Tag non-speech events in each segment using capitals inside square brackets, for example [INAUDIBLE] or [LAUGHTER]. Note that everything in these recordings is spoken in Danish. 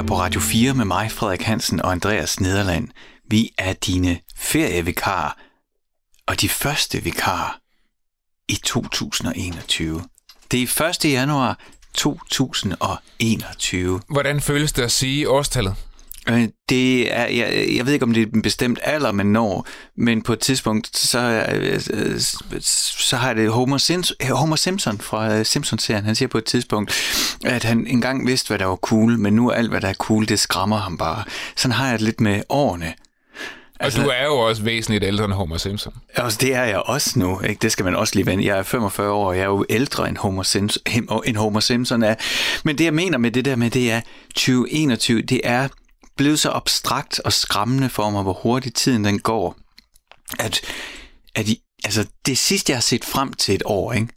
her på Radio 4 med mig, Frederik Hansen og Andreas Nederland. Vi er dine ferievikarer, og de første vikarer i 2021. Det er 1. januar 2021. Hvordan føles det at sige årstallet? Øh, Det er, jeg, jeg ved ikke, om det er en bestemt alder, man når, men på et tidspunkt, så, øh, så har det Homer, Simpson, Homer Simpson fra øh, Simpsons-serien, han siger på et tidspunkt, at han engang vidste, hvad der var cool, men nu alt, hvad der er cool, det skræmmer ham bare. Sådan har jeg det lidt med årene. Altså, og du er jo også væsentligt ældre end Homer Simpson. Altså, det er jeg også nu. Ikke? Det skal man også lige vende. Jeg er 45 år, og jeg er jo ældre end Homer, Simpson, end Homer Simpson er. Men det, jeg mener med det der med, det er 2021, det er blevet så abstrakt og skræmmende for mig, hvor hurtigt tiden den går. At, at I, altså, det sidste, jeg har set frem til et år, ikke?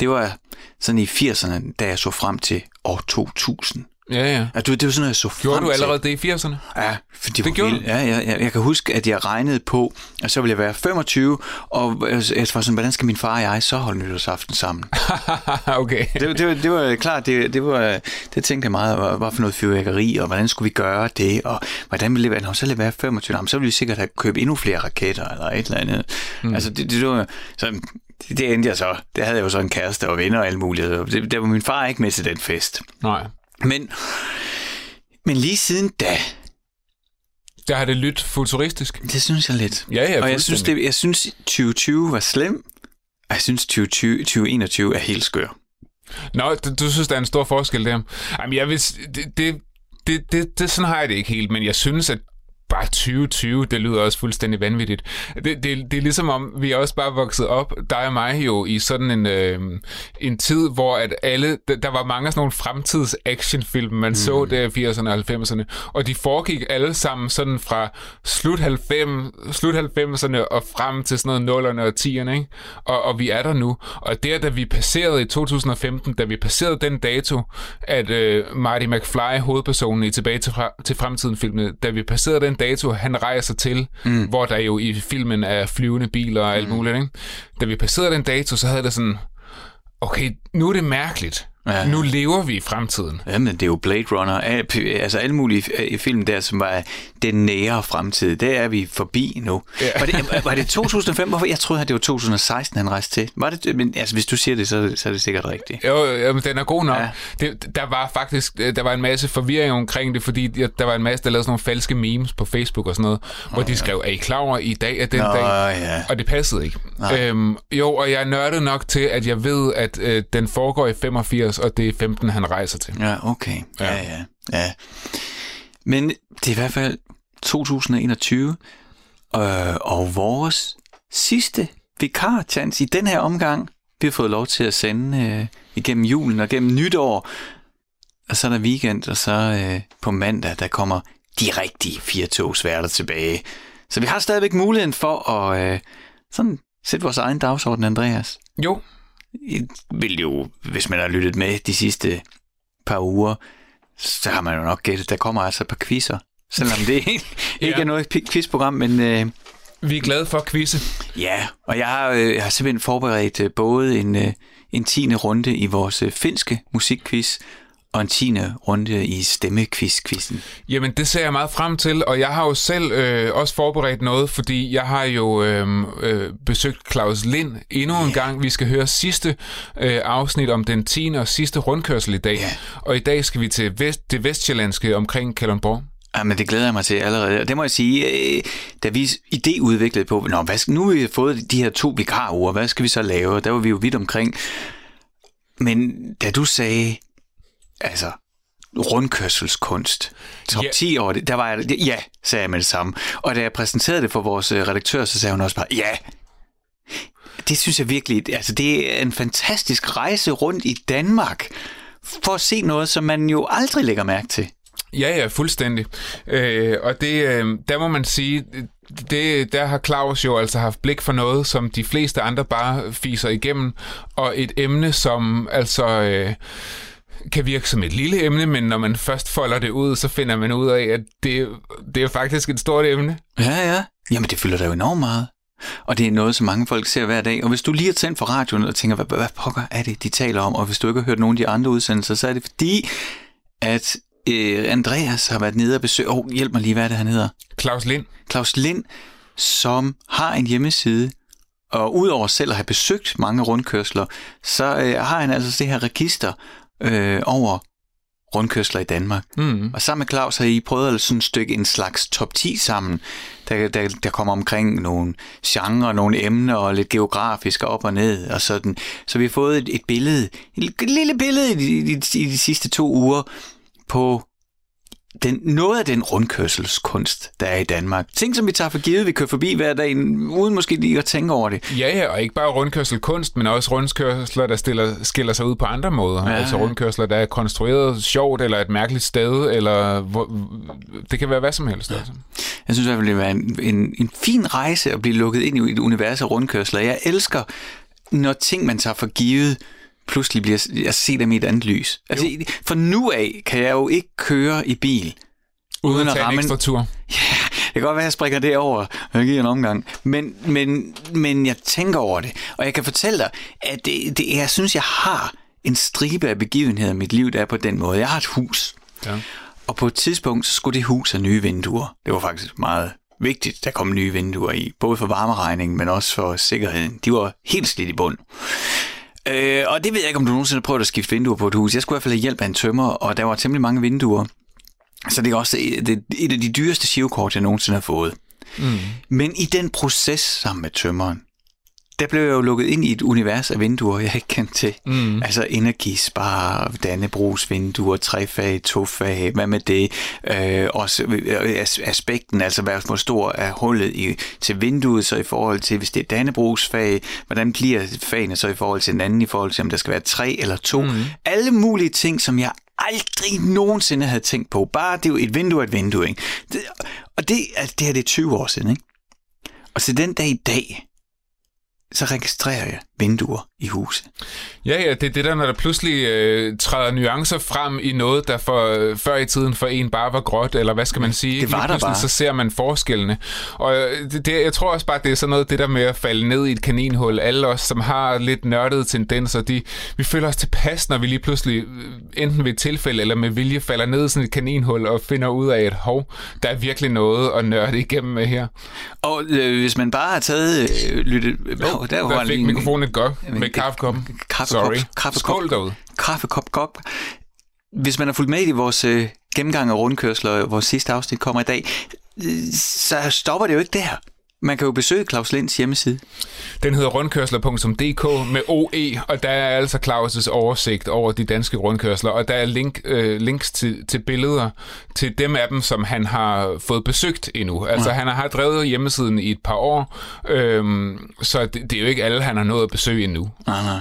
det var sådan i 80'erne, da jeg så frem til år 2000. Ja, ja. Altså, det var sådan noget, jeg så frem Gjorde du til. allerede det i 80'erne? Ja, for det, Det var gjorde vildt. Ja, jeg, jeg, jeg kan huske, at jeg regnede på, at så ville jeg være 25, og jeg jeg var sådan, hvordan skal min far og jeg så holde nytårsaften sammen? [LAUGHS] okay. det, det, var, det var klart, det, det, var, det tænkte jeg meget, hvad for noget fyrværkeri, og hvordan skulle vi gøre det, og hvordan ville det være, når så ville det være 25, jamen, så ville vi sikkert have købt endnu flere raketter, eller et eller andet. Mm. Altså, det, det, var, så, det, det endte jeg så. Det havde jeg jo så en kæreste og venner og alt muligt. Det, der var min far ikke med til den fest. Nej. Men, men lige siden da, Der har det lyttet futuristisk. Det synes jeg lidt. Ja, ja, og jeg synes, det, jeg synes 2020 var slem, og jeg synes 2020, 2021 er helt skør. Nå, du, du synes, der er en stor forskel der. Jamen, jeg vil, det, det, det, det, sådan har jeg det ikke helt, men jeg synes, at bare 2020, det lyder også fuldstændig vanvittigt. Det, det, det er ligesom om, vi er også bare vokset op, dig og mig jo, i sådan en, øh, en tid, hvor at alle, der, der var mange af sådan nogle fremtids actionfilm, man mm. så der i 80'erne og 90'erne, og de foregik alle sammen sådan fra slut, 90, slut 90'erne og frem til sådan noget 0'erne og 10'erne, ikke? Og, og vi er der nu. Og der, da vi passerede i 2015, da vi passerede den dato, at øh, Marty McFly, hovedpersonen i Tilbage til, fra, til fremtiden filmen, da vi passerede den dato, han rejser til, mm. hvor der jo i filmen er flyvende biler og alt mm. muligt, ikke? Da vi passerede den dato, så havde det sådan, okay, nu er det mærkeligt. Ja. Nu lever vi i fremtiden. Jamen, det er jo Blade Runner, al- altså alle mulige øh, film der, som var den nære fremtid. Der er vi forbi nu. Ja. Var, det, var det 2005? Hvorfor? Jeg troede, at det var 2016, han rejste til. Var det, men altså, hvis du siger det, så, så er det sikkert rigtigt. Jo, jamen, den er god nok. Ja. Det, der var faktisk der var en masse forvirring omkring det, fordi der var en masse, der lavede sådan nogle falske memes på Facebook og sådan noget, hvor de skrev, er I klar over, i dag er den Nå, dag? ja. Og det passede ikke. Øhm, jo, og jeg er nørdet nok til, at jeg ved, at øh, den foregår i 85, og det er 15, han rejser til. Ja, okay. Ja, ja, ja. ja. Men det er i hvert fald 2021, øh, og vores sidste vikarchance i den her omgang, vi har fået lov til at sende øh, igennem julen og gennem nytår, og så er der weekend, og så øh, på mandag, der kommer de rigtige fire togsværter tilbage. Så vi har stadigvæk muligheden for at øh, sådan sætte vores egen dagsorden, Andreas. Jo, vil jo, hvis man har lyttet med de sidste par uger, så har man jo nok gættet, der kommer altså et par quizzer. Selvom det [LAUGHS] ikke Ja. er noget quizprogram, men øh, vi er glade for at quizze. ja, og jeg har, øh, jeg har simpelthen forberedt øh, både en, øh, en tiende runde i vores øh, finske musikquiz, og en tiende runde i stemmequiz-quizzen. Jamen, det ser jeg meget frem til, og jeg har jo selv øh, også forberedt noget, fordi jeg har jo øh, øh, besøgt Claus Lind endnu en gang. Vi skal høre sidste øh, afsnit om den 10. og sidste rundkørsel i dag, Ja. og i dag skal vi til vest, det vestjyllandske omkring Kalundborg. Ja, men det glæder jeg mig til allerede. Og det må jeg sige, øh, da vi idéudviklede på, Nå, hvad skal, nu har vi fået de her to vikaruger, hvad skal vi så lave? Der var vi jo vidt omkring. Men da du sagde, altså, rundkørselskunst, top Ja. 10 over det, der var jeg, ja, sagde jeg med det samme. Og da jeg præsenterede det for vores øh, redaktør, så sagde hun også bare, ja, det synes jeg virkelig, altså det er en fantastisk rejse rundt i Danmark, for at se noget, som man jo aldrig lægger mærke til. Ja, ja, fuldstændig. Øh, og det, øh, der må man sige, det, der har Claus jo altså haft blik for noget, som de fleste andre bare fiser igennem, og et emne, som altså øh, kan virke som et lille emne, men når man først folder det ud, så finder man ud af, at det, det er faktisk et stort emne. Ja, ja. Jamen, det fylder da jo enormt meget. Og det er noget, som mange folk ser hver dag. Og hvis du lige har tændt for radioen og tænker, hvad, hvad pokker er det, de taler om? Og hvis du ikke har hørt nogen af de andre udsendelser, så er det fordi, at øh, Andreas har været nede og besøge... Åh, oh, hjælp mig lige, hvad er det, han hedder? Claus Lind. Claus Lind, som har en hjemmeside, og udover selv at have besøgt mange rundkørsler, så øh, har han altså det her register øh, over rundkørsler i Danmark. Mm. Og sammen med Claus har I prøvet at sådan stykke en slags top 10 sammen, der, der, der kommer omkring nogle genrer, nogle emner og lidt geografisk op og ned og sådan. Så vi har fået et, et billede, et lille billede i, i, i de sidste to uger på den, noget af den rundkørselskunst, der er i Danmark. Ting, som vi tager for givet, vi kører forbi hver dag, uden måske lige at tænke over det. Ja, ja, og ikke bare rundkørselkunst, men også rundkørsler, der stiller, skiller sig ud på andre måder. Ja, altså rundkørsler, der er konstrueret sjovt, eller et mærkeligt sted, eller hvor, det kan være hvad som helst. Ja. Altså. Jeg synes i hvert fald, det vil være en, en, en fin rejse at blive lukket ind i et univers af rundkørsler. Jeg elsker, når ting, man tager for givet, pludselig bliver jeg dem i et andet lys. Altså, for nu af kan jeg jo ikke køre i bil. Uden, uden at ramme en ekstra tur. Ja, det kan godt være, at jeg springer det over, og jeg giver en omgang. Men, men, men jeg tænker over det, og jeg kan fortælle dig, at det, det, jeg synes, jeg har en stribe af begivenheder i mit liv, der er på den måde. Jeg har et hus, ja. og på et tidspunkt så skulle det hus have nye vinduer. Det var faktisk meget vigtigt, der kom nye vinduer i, både for varmeregningen, men også for sikkerheden. De var helt slidt i bund. Øh, og det ved jeg ikke, om du nogensinde har prøvet at skifte vinduer på et hus. Jeg skulle i hvert fald have hjælp af en tømmer, og der var temmelig mange vinduer. Så det er også et, et af de dyreste shivkort, jeg nogensinde har fået. Mm. Men i den proces sammen med tømmeren, der blev jeg jo lukket ind i et univers af vinduer, jeg ikke kendte til. Mm. Altså energispar, Dannebrugs vinduer, trefag, tofag, hvad med det? Øh, også øh, aspekten, altså hvor stor er hullet i, til vinduet, så i forhold til, hvis det er Dannebrugs fag, hvordan bliver fagene så i forhold til den anden, i forhold til, om der skal være tre eller to? Mm. Alle mulige ting, som jeg aldrig nogensinde havde tænkt på. Bare det er jo et vindue et vindue, ikke? Det, og det, altså, det her det er 20 år siden, ikke? Og så den dag i dag, registrerer jeg vinduer i huset. Ja, ja, det er det der, når der pludselig øh, træder nuancer frem i noget, der for, øh, før i tiden for en bare var gråt, eller hvad skal man sige? Det var der bare. Så ser man forskellene. Og øh, det, det, jeg tror også bare, det er sådan noget, det der med at falde ned i et kaninhul. Alle os, som har lidt nørdede tendenser, de, vi føler os tilpas, når vi lige pludselig, øh, enten ved et tilfælde eller med vilje, falder ned i sådan et kaninhul og finder ud af, at hov, der er virkelig noget at nørde igennem med her. Og øh, hvis man bare har taget... Øh, lyttet, oh, der, der fik mikrofonen et godt med kaffekoppen. Kaffekop. Sorry. Kaffekop. Skål derude. Kaffekop. Kop. Hvis man har fulgt med i vores øh, gennemgang af rundkørsler, vores sidste afsnit kommer i dag, øh, så stopper det jo ikke der. Man kan jo besøge Claus Linds hjemmeside. Den hedder rundkørsler.dk med OE, og der er altså Claus' oversigt over de danske rundkørsler, og der er link, øh, links til, til billeder til dem af dem, som han har fået besøgt endnu. Altså ja. han har drevet hjemmesiden i et par år, øhm, så det, det er jo ikke alle, han har nået at besøge endnu. Nej, nej.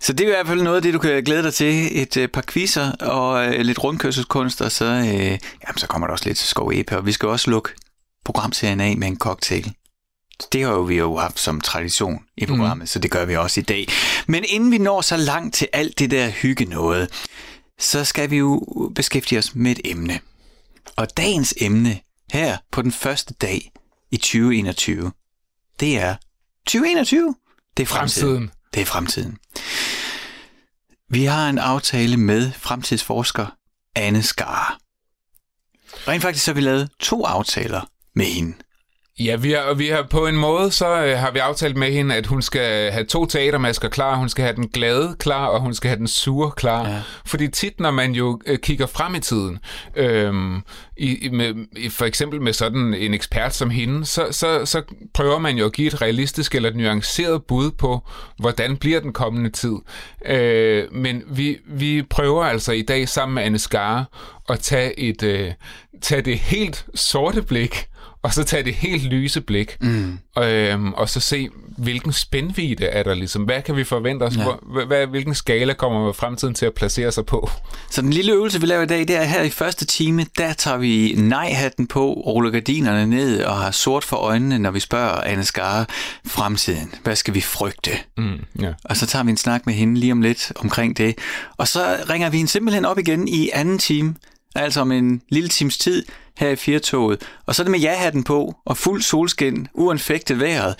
Så det er i hvert fald noget af det, du kan glæde dig til. Et øh, par quizzer og øh, lidt rundkørselskunst, og så, øh, jamen, så kommer der også lidt skov og vi skal også lukke programserien af med en cocktail. Det har jo vi jo haft som tradition i programmet, mm. så det gør vi også i dag. Men inden vi når så langt til alt det der hygge noget, så skal vi jo beskæftige os med et emne. Og dagens emne her på den første dag i 2021, det er 2021. Det er fremtiden. fremtiden. Det er fremtiden. Vi har en aftale med fremtidsforsker Anne Skar. Rent faktisk så har vi lavet to aftaler med hende. Ja, vi har, vi har på en måde, så øh, har vi aftalt med hende, at hun skal have to teatermasker klar. Hun skal have den glade klar, og hun skal have den sure klar. Ja. Fordi tit, når man jo øh, kigger frem i tiden, øh, i, med, for eksempel med sådan en ekspert som hende, så, så, så prøver man jo at give et realistisk eller et nuanceret bud på, hvordan bliver den kommende tid. Øh, men vi, vi prøver altså i dag sammen med Anne Skare at tage, et, øh, tage det helt sorte blik og så tage det helt lyse blik, mm. og, øhm, og så se, hvilken spændvide er der ligesom. Hvad kan vi forvente os? Ja. Hvor, hvad, hvilken skala kommer fremtiden til at placere sig på? Så den lille øvelse, vi laver i dag, det er her i første time, der tager vi nej-hatten på, ruller gardinerne ned og har sort for øjnene, når vi spørger Anne Skare fremtiden. Hvad skal vi frygte? Mm, ja. Og så tager vi en snak med hende lige om lidt omkring det. Og så ringer vi hende simpelthen op igen i anden time, altså om en lille times tid, her i Firtoget. Og så er det med ja-hatten på, og fuld solskin, uanfægtet vejret,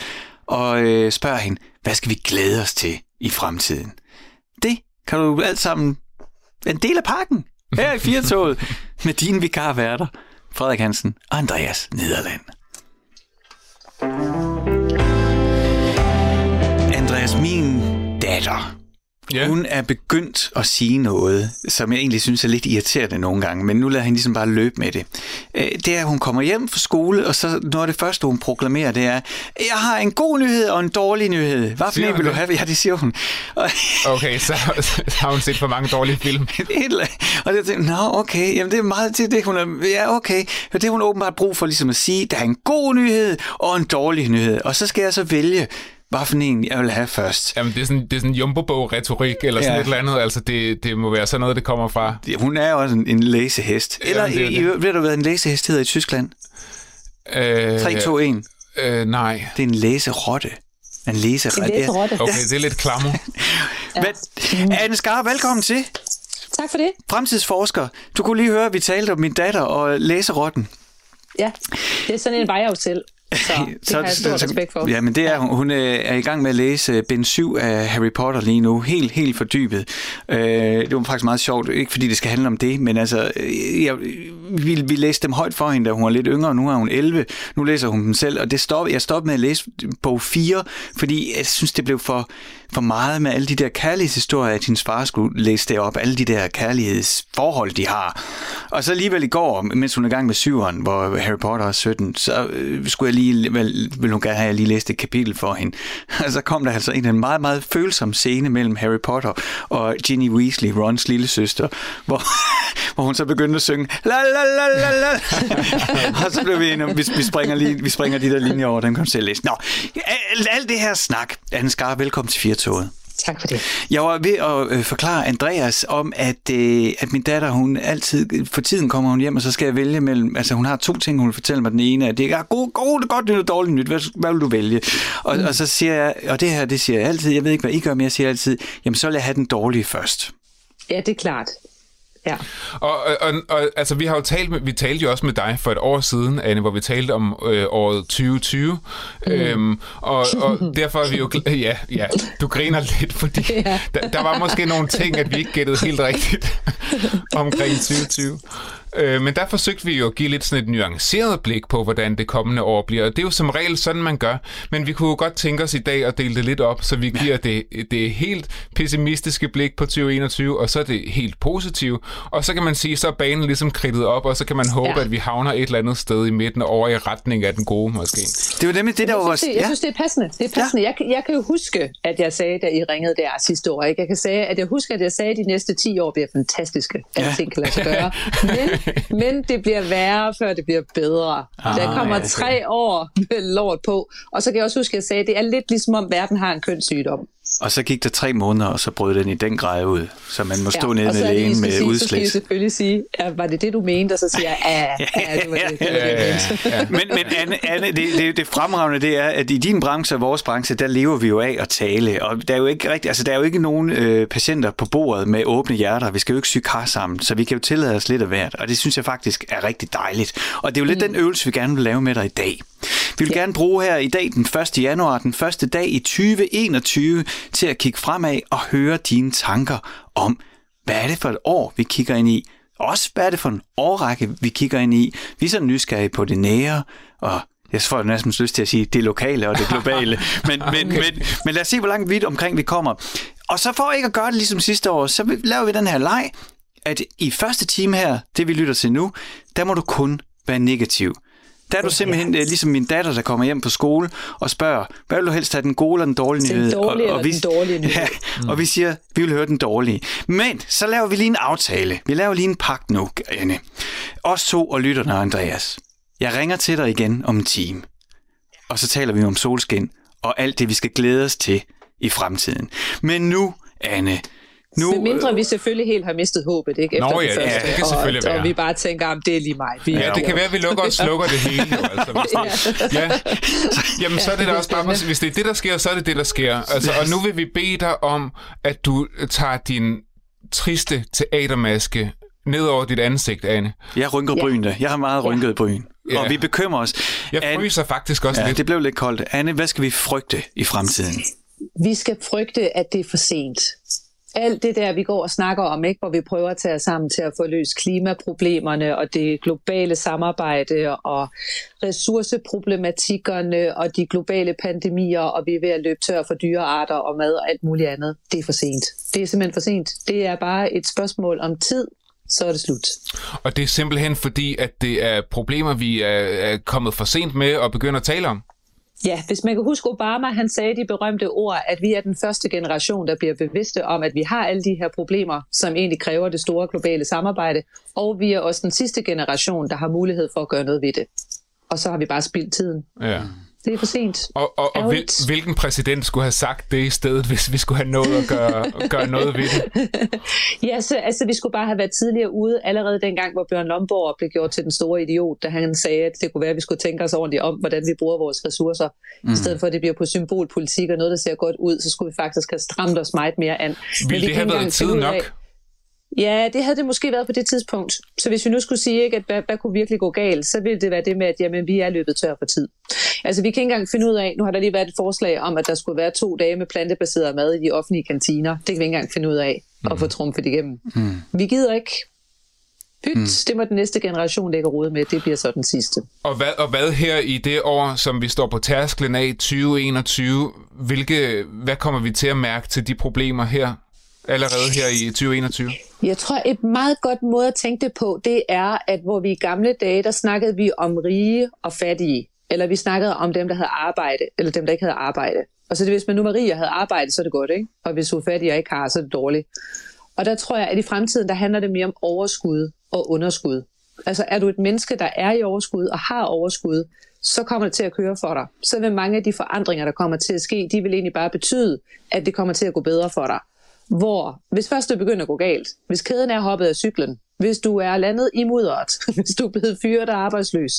og øh, spørger hende, hvad skal vi glæde os til i fremtiden? Det kan du alt sammen en del af pakken her i Firtoget [LAUGHS] med dine vikarværter, Frederik Hansen og Andreas Nederland. Andreas, min datter, Ja. hun er begyndt at sige noget, som jeg egentlig synes er lidt irriterende nogle gange, men nu lader hende ligesom bare løbe med det. Øh, Det er, at hun kommer hjem fra skole, og så noget af det første, hun proklamerer, det er, jeg har en god nyhed og en dårlig nyhed. Hvad for vil du det? have? Ja, det siger hun. Okay, så, så har hun set for mange dårlige film. [LAUGHS] eller. Og jeg tænkte, nå okay, jamen det er meget til det, hun er, ja okay, for det hun åbenbart brug for ligesom at sige, der er en god nyhed og en dårlig nyhed, og så skal jeg så vælge, hvad for en jeg vil have først. Jamen, det er sådan, det er sådan jumbo-bog-retorik, eller sådan Ja. et eller andet. Altså, det, det må være sådan noget, det kommer fra. Hun er jo også en, en læsehest. Eller, Jamen, det er i, det. i, ved du, hvad en læsehest hedder i Tyskland? Øh, 3, 2, 1. Øh, nej. Det er en læserotte. En læserotte. En læserotte. Okay, det er lidt klammer. [LAUGHS] Ja. Men, Anne Skar, velkommen til. Tak for det. Fremtidsforsker. Du kunne lige høre, at vi talte om min datter og læserotten. Ja, det er sådan en vejafsel. Så det har jeg stor respekt for. Ja, men det er, hun, hun øh, er i gang med at læse bind 7 af Harry Potter lige nu. Helt, helt fordybet. Øh, det var faktisk meget sjovt. Ikke fordi det skal handle om det, men altså, øh, jeg, vi, vi læste dem højt for hende, da hun var lidt yngre. Nu er hun 11. Nu læser hun dem selv. Og det stop, jeg stoppede med at læse bog 4, fordi jeg synes, det blev for, for meget med alle de der kærlighedshistorier, at hendes far skulle læse det op. Alle de der kærlighedsforhold, de har. Og så alligevel i går, mens hun er i gang med syveren, hvor Harry Potter er 17, så øh, skulle jeg lige, vel, vil hun gerne have, at jeg lige læste et kapitel for hende. [LAUGHS] Og så kom der altså en, en meget, meget følsom scene mellem Harry Potter og Ginny Weasley, Rons lille søster, hvor, [LAUGHS] hvor hun så begyndte at synge la la la la la. [LAUGHS] og så blev vi enige om, vi, vi, springer lige, vi springer de der linjer over, dem kan du selv læse. Nå, alt, det her snak. Anne Skar, velkommen til 4 Firtoget. Tak for det. Jeg var ved at øh, forklare Andreas om, at, øh, at min datter, hun altid, for tiden kommer hun hjem, og så skal jeg vælge mellem, altså hun har to ting, hun vil fortælle mig. Den ene er, det er god, god, godt nyt og dårligt nyt. Hvad, hvad vil du vælge? Og, mm. og så siger jeg, og det her, det siger jeg altid, jeg ved ikke, hvad I gør, men jeg siger altid, jamen så vil jeg have den dårlige først. Ja, det er klart. Ja. Og, og, og, altså, vi har jo talt med, vi talte jo også med dig for et år siden, Anne, hvor vi talte om øh, året 2020. Mm. Øhm, og, og [LAUGHS] derfor er vi jo... Ja, ja, du griner lidt, fordi [LAUGHS] Ja. der, der var måske nogle ting, at vi ikke gættede helt rigtigt [LAUGHS] omkring 2020. Øh, men der forsøgte vi jo at give lidt sådan et nuanceret blik på, hvordan det kommende år bliver. Og det er jo som regel sådan, man gør. Men vi kunne jo godt tænke os i dag at dele det lidt op, så vi giver det, det helt pessimistiske blik på 2021, og så det helt positive. Og så kan man sige, så er banen ligesom kridtet op, og så kan man håbe, Ja. ja. at vi havner et eller andet sted i midten over i retning af den gode, måske. Det var nemlig det, der var... det, jeg synes, det er passende. Det er passende. Ja. Jeg, kan- jeg kan jo huske, at jeg sagde, da I ringede der sidste år, ikke? jeg kan sige, at jeg husker, at jeg sagde, at de næste 10 år bliver fantastiske. Alting kan lade sig gøre. [LAUGHS] Men, [LAUGHS] men det bliver værre, før det bliver bedre. Ah, der kommer ja, tre år med lort på. Og så kan jeg også huske, at jeg sagde, at det er lidt ligesom om verden har en kønssygdom. Og så gik der tre måneder, og så brød den i den grad ud. Så man må stå ja, nede med lægen med sige, Så skal udslæt. selvfølgelig sige, ja, var det det, du mente? Og så siger jeg, ja, ja, [LAUGHS] det var det, det, var det jeg mente. Men, men Anne, Anne det, det, det fremragende det er, at i din branche og vores branche, der lever vi jo af at tale. Og der er jo ikke, rigtig, altså, der er jo ikke nogen øh, patienter på bordet med åbne hjerter. Vi skal jo ikke syge kar sammen, så vi kan jo tillade os lidt af hvert. Og det synes jeg faktisk er rigtig dejligt. Og det er jo lidt mm. den øvelse, vi gerne vil lave med dig i dag. Vi vil ja. gerne bruge her i dag, den 1. januar, den første dag i 2021, til at kigge fremad og høre dine tanker om, hvad er det for et år, vi kigger ind i? Også hvad er det for en årrække, vi kigger ind i? Vi er så nysgerrige på det nære, og jeg får næsten lyst til at sige det lokale og det globale. [LAUGHS] Men, men, men, men lad os se, hvor langt vidt omkring vi kommer. Og så for ikke at gøre det ligesom sidste år, så laver vi den her leg, at i første time her, det vi lytter til nu, der må du kun være negativ. Der er du simpelthen øh, ligesom min datter, der kommer hjem på skole og spørger, hvad vil du helst have, den gode eller den dårlige Den nyhed? dårlige og, og eller den dårlige [LAUGHS] nyhed? Ja, og vi siger, vi vil høre den dårlige. Men så laver vi lige en aftale. Vi laver lige en pagt nu, Anne. Os to og lytterne, Andreas. Jeg ringer til dig igen om en time. Og så taler vi om solskin og alt det, vi skal glæde os til i fremtiden. Men nu, Anne, nu... Med mindre vi selvfølgelig helt har mistet håbet, ikke? Efter Nå ja, første, ja, det kan selvfølgelig og, være. Og vi bare tænker, at det er lige mig. Vi Ja, det kan være, at vi lukker [LAUGHS] og slukker det hele. Jo, altså, hvis det, [LAUGHS] ja. Jamen, så er det da også bare, hvis det er det, der sker, så er det det, der sker. Altså, og nu vil vi bede dig om, at du tager din triste teatermaske ned over dit ansigt, Anne. Jeg rynker Ja. brynene. Jeg har meget rynket bryn. Ja. Og vi bekymrer os. Jeg Anne- fryser faktisk også Ja, lidt. det blev lidt koldt. Anne, hvad skal vi frygte i fremtiden? Vi skal frygte, at det er for sent alt det der, vi går og snakker om, ikke, hvor vi prøver at tage os sammen til at få løst klimaproblemerne og det globale samarbejde og ressourceproblematikkerne og de globale pandemier, og vi er ved at løbe tør for dyrearter og mad og alt muligt andet. Det er for sent. Det er simpelthen for sent. Det er bare et spørgsmål om tid, så er det slut. Og det er simpelthen fordi, at det er problemer, vi er kommet for sent med og begynder at tale om? Ja, hvis man kan huske Obama, han sagde de berømte ord, at vi er den første generation, der bliver bevidste om, at vi har alle de her problemer, som egentlig kræver det store globale samarbejde, og vi er også den sidste generation, der har mulighed for at gøre noget ved det. Og så har vi bare spildt tiden. Ja. Det er for sent. Og, og, og hvil, hvilken præsident skulle have sagt det i stedet, hvis vi skulle have nået at gøre, [LAUGHS] gøre noget ved det? [LAUGHS] ja, så, altså vi skulle bare have været tidligere ude, allerede dengang, hvor Bjørn Lomborg blev gjort til den store idiot, da han sagde, at det kunne være, at vi skulle tænke os ordentligt om, hvordan vi bruger vores ressourcer. Mm. I stedet for, at det bliver på symbolpolitik og noget, der ser godt ud, så skulle vi faktisk have stramt os meget mere an. Vil det have været tid nok? Af, Ja, det havde det måske været på det tidspunkt. Så hvis vi nu skulle sige, ikke, at hvad, hvad kunne virkelig gå galt, så ville det være det med, at jamen, vi er løbet tør for tid. Altså vi kan ikke engang finde ud af, nu har der lige været et forslag om, at der skulle være to dage med plantebaseret mad i de offentlige kantiner. Det kan vi ikke engang finde ud af mm. at få trumfet igennem. Mm. Vi gider ikke. Pyt, mm. det må den næste generation lægge råd med. Det bliver så den sidste. Og hvad, og hvad her i det år, som vi står på tærsklen af 2021, hvilke, hvad kommer vi til at mærke til de problemer her allerede her i 2021? Jeg tror, et meget godt måde at tænke det på, det er, at hvor vi i gamle dage, der snakkede vi om rige og fattige. Eller vi snakkede om dem, der havde arbejde, eller dem, der ikke havde arbejde. Og så det, hvis man nu var rig og havde arbejde, så er det godt, ikke? Og hvis du er fattig og ikke har, så er det dårligt. Og der tror jeg, at i fremtiden, der handler det mere om overskud og underskud. Altså er du et menneske, der er i overskud og har overskud, så kommer det til at køre for dig. Så vil mange af de forandringer, der kommer til at ske, de vil egentlig bare betyde, at det kommer til at gå bedre for dig hvor hvis først det begynder at gå galt, hvis kæden er hoppet af cyklen, hvis du er landet i mudderet, [LAUGHS] hvis du er blevet fyret og arbejdsløs,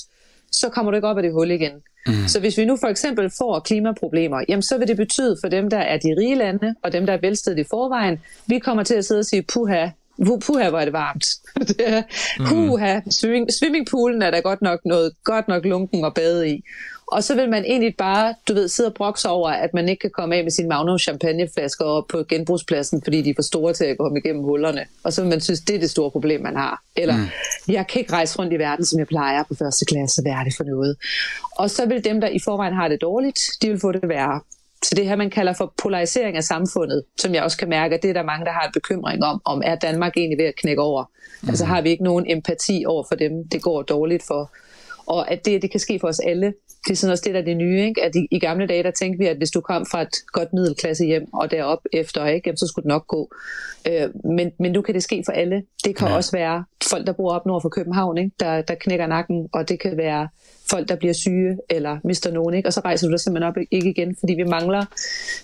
så kommer du ikke op af det hul igen. Mm. Så hvis vi nu for eksempel får klimaproblemer, jamen så vil det betyde for dem, der er de rige lande, og dem, der er velstedet i forvejen, vi kommer til at sidde og sige, puha, puha, hvor [LAUGHS] er det varmt. det puha, swimming, swimmingpoolen er der godt nok noget godt nok lunken at bade i. Og så vil man egentlig bare, du ved, sidde og brokse over, at man ikke kan komme af med sin Magnum champagneflasker op på genbrugspladsen, fordi de er for store til at komme igennem hullerne. Og så vil man synes, det er det store problem, man har. Eller, mm. jeg kan ikke rejse rundt i verden, som jeg plejer på første klasse. Hvad er det for noget? Og så vil dem, der i forvejen har det dårligt, de vil få det værre. Så det her, man kalder for polarisering af samfundet, som jeg også kan mærke, at det er der mange, der har en bekymring om, om er Danmark egentlig ved at knække over? Mm. Altså har vi ikke nogen empati over for dem, det går dårligt for? Og at det, det kan ske for os alle, det er sådan også det, der er det nye, ikke? at i, i gamle dage, der tænkte vi, at hvis du kom fra et godt middelklasse hjem og derop efter, ikke? Jamen, så skulle det nok gå. Øh, men, men nu kan det ske for alle. Det kan ja. også være folk, der bor op nord for København, ikke? Der, der knækker nakken, og det kan være folk, der bliver syge eller mister nogen, ikke? og så rejser du dig simpelthen op ikke igen, fordi vi mangler,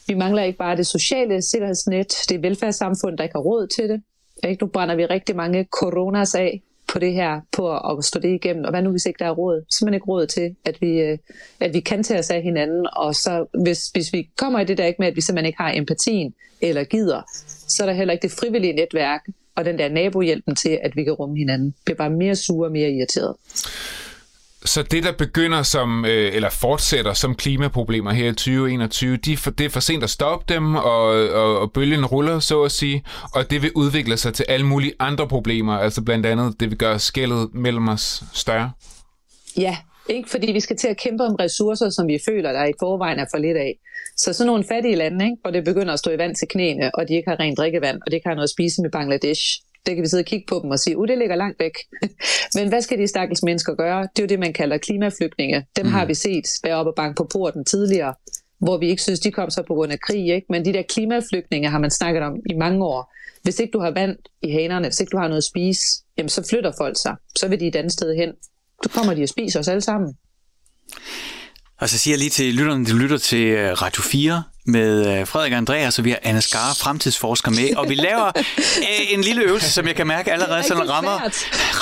vi mangler ikke bare det sociale sikkerhedsnet, det velfærdssamfund, der ikke har råd til det. Ikke? Nu brænder vi rigtig mange coronas af på det her, på at at stå det igennem, og hvad nu hvis ikke der er råd? Simpelthen ikke råd til, at vi, øh, at vi kan tage os af hinanden, og så hvis, hvis vi kommer i det der ikke med, at vi simpelthen ikke har empatien eller gider, så er der heller ikke det frivillige netværk og den der nabohjælpen til, at vi kan rumme hinanden. Det er bare mere sure og mere irriteret. Så det, der begynder som, øh, eller fortsætter som klimaproblemer her i 2021, de for, det er for sent at stoppe dem, og, og, og bølgen ruller, så at sige, og det vil udvikle sig til alle mulige andre problemer, altså blandt andet, det vil gøre skældet mellem os større. Ja, ikke fordi vi skal til at kæmpe om ressourcer, som vi føler, der i forvejen er for lidt af. Så sådan nogle fattige lande, ikke, hvor det begynder at stå i vand til knæene, og de ikke har rent drikkevand, og det kan har noget at spise med Bangladesh, det kan vi sidde og kigge på dem og sige, uh, det ligger langt væk. [LAUGHS] Men hvad skal de stakkels mennesker gøre? Det er jo det, man kalder klimaflygtninge. Dem mm. har vi set være oppe og banke på porten tidligere, hvor vi ikke synes, de kom så på grund af krig. Ikke? Men de der klimaflygtninge har man snakket om i mange år. Hvis ikke du har vand i hanerne, hvis ikke du har noget at spise, jamen så flytter folk sig. Så vil de et andet sted hen. Så kommer de og spiser os alle sammen. Og så siger jeg lige til lytterne, du lytter til øh, Radio 4 med øh, Frederik Andreas, og vi har Anna Skar, fremtidsforsker med, og vi laver øh, en lille øvelse, som jeg kan mærke allerede sådan rammer,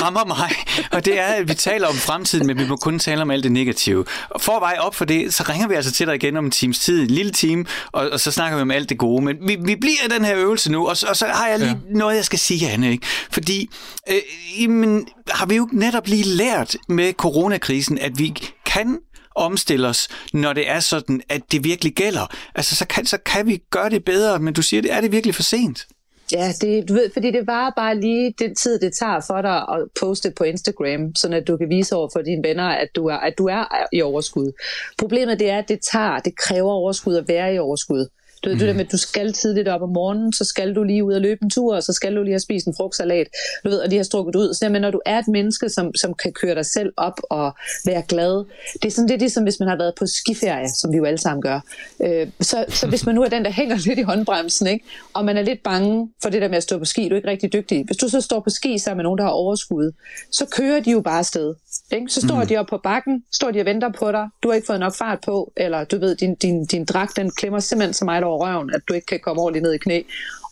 rammer mig, og det er, at vi taler om fremtiden, men vi må kun tale om alt det negative. Og for at veje op for det, så ringer vi altså til dig igen om en times tid, en lille time, og, og så snakker vi om alt det gode, men vi, vi bliver i den her øvelse nu, og, og så har jeg lige ja. noget, jeg skal sige, Anne, ikke? fordi øh, jamen, har vi jo netop lige lært med coronakrisen, at vi kan omstille os, når det er sådan, at det virkelig gælder. Altså, så kan, så kan vi gøre det bedre, men du siger, det er det virkelig for sent? Ja, det, du ved, fordi det var bare lige den tid, det tager for dig at poste på Instagram, så at du kan vise over for dine venner, at du er, at du er i overskud. Problemet det er, at det tager, det kræver overskud at være i overskud. Du ved, mm. det der med, at du skal tidligt op om morgenen, så skal du lige ud og løbe en tur, og så skal du lige have spist en frugtsalat, du ved, og lige have strukket ud. Så jamen, når du er et menneske, som, som kan køre dig selv op og være glad, det er sådan lidt ligesom, hvis man har været på skiferie, som vi jo alle sammen gør. Øh, så, så hvis man nu er den, der hænger lidt i håndbremsen, ikke? og man er lidt bange for det der med at stå på ski, du er ikke rigtig dygtig. Hvis du så står på ski sammen med nogen, der har overskud, så kører de jo bare afsted. Ikke? Så står mm. de op på bakken, står de og venter på dig, du har ikke fået nok fart på, eller du ved, din, din, din dragt, den klemmer simpelthen så meget over røven, at du ikke kan komme ordentligt ned i knæ.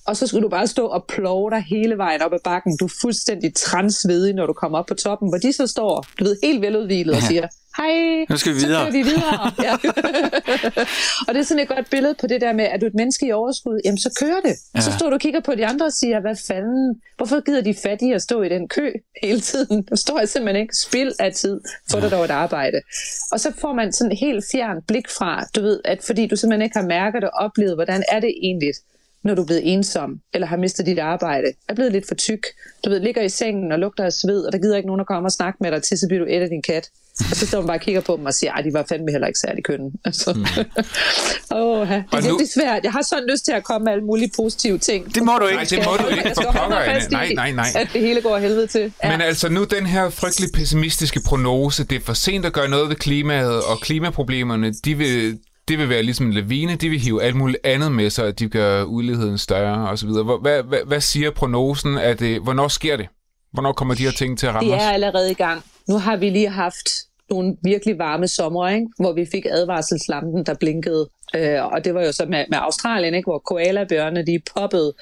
Og så skulle du bare stå og plove dig hele vejen op ad bakken. Du er fuldstændig transvedig, når du kommer op på toppen, hvor de så står, du ved, helt veludvilet og siger, hej, nu skal vi videre. Så vi videre. Ja. [LAUGHS] og det er sådan et godt billede på det der med, at du er et menneske i overskud, jamen så kører det. Ja. Så står du og kigger på de andre og siger, hvad fanden, hvorfor gider de fattige at stå i den kø hele tiden? Der står jeg simpelthen ikke spild af tid, for ja. dig dog et arbejde. Og så får man sådan et helt fjern blik fra, du ved, at fordi du simpelthen ikke har mærket og oplevet, hvordan er det egentlig, når du er blevet ensom, eller har mistet dit arbejde, er blevet lidt for tyk, du ved, ligger i sengen og lugter af sved, og der gider ikke nogen at komme og snakke med dig, til så bliver du et af din kat. Og så står man bare og kigger på dem og siger, at de var fandme heller ikke særlig kønne. Altså. Mm. [LAUGHS] oh, det er virkelig svært. Jeg har sådan lyst til at komme med alle mulige positive ting. Det må du ikke. Nej, det må du ikke. For [LAUGHS] pokker, nej, nej, nej. At det hele går helvede til. Ja. Men altså nu den her frygtelig pessimistiske prognose, det er for sent at gøre noget ved klimaet, og klimaproblemerne, de vil, det vil være ligesom en lavine, de vil hive alt muligt andet med sig, at de gør uligheden større osv. Hvad, hvad, hvad siger prognosen? At det, hvornår sker det? Hvornår kommer de her ting til at ramme os? Det er allerede i gang. Nu har vi lige haft nogle virkelig varme sommer, ikke? hvor vi fik advarselslampen, der blinkede. Øh, og det var jo så med, med Australien, ikke? hvor koalabjørnene de poppede,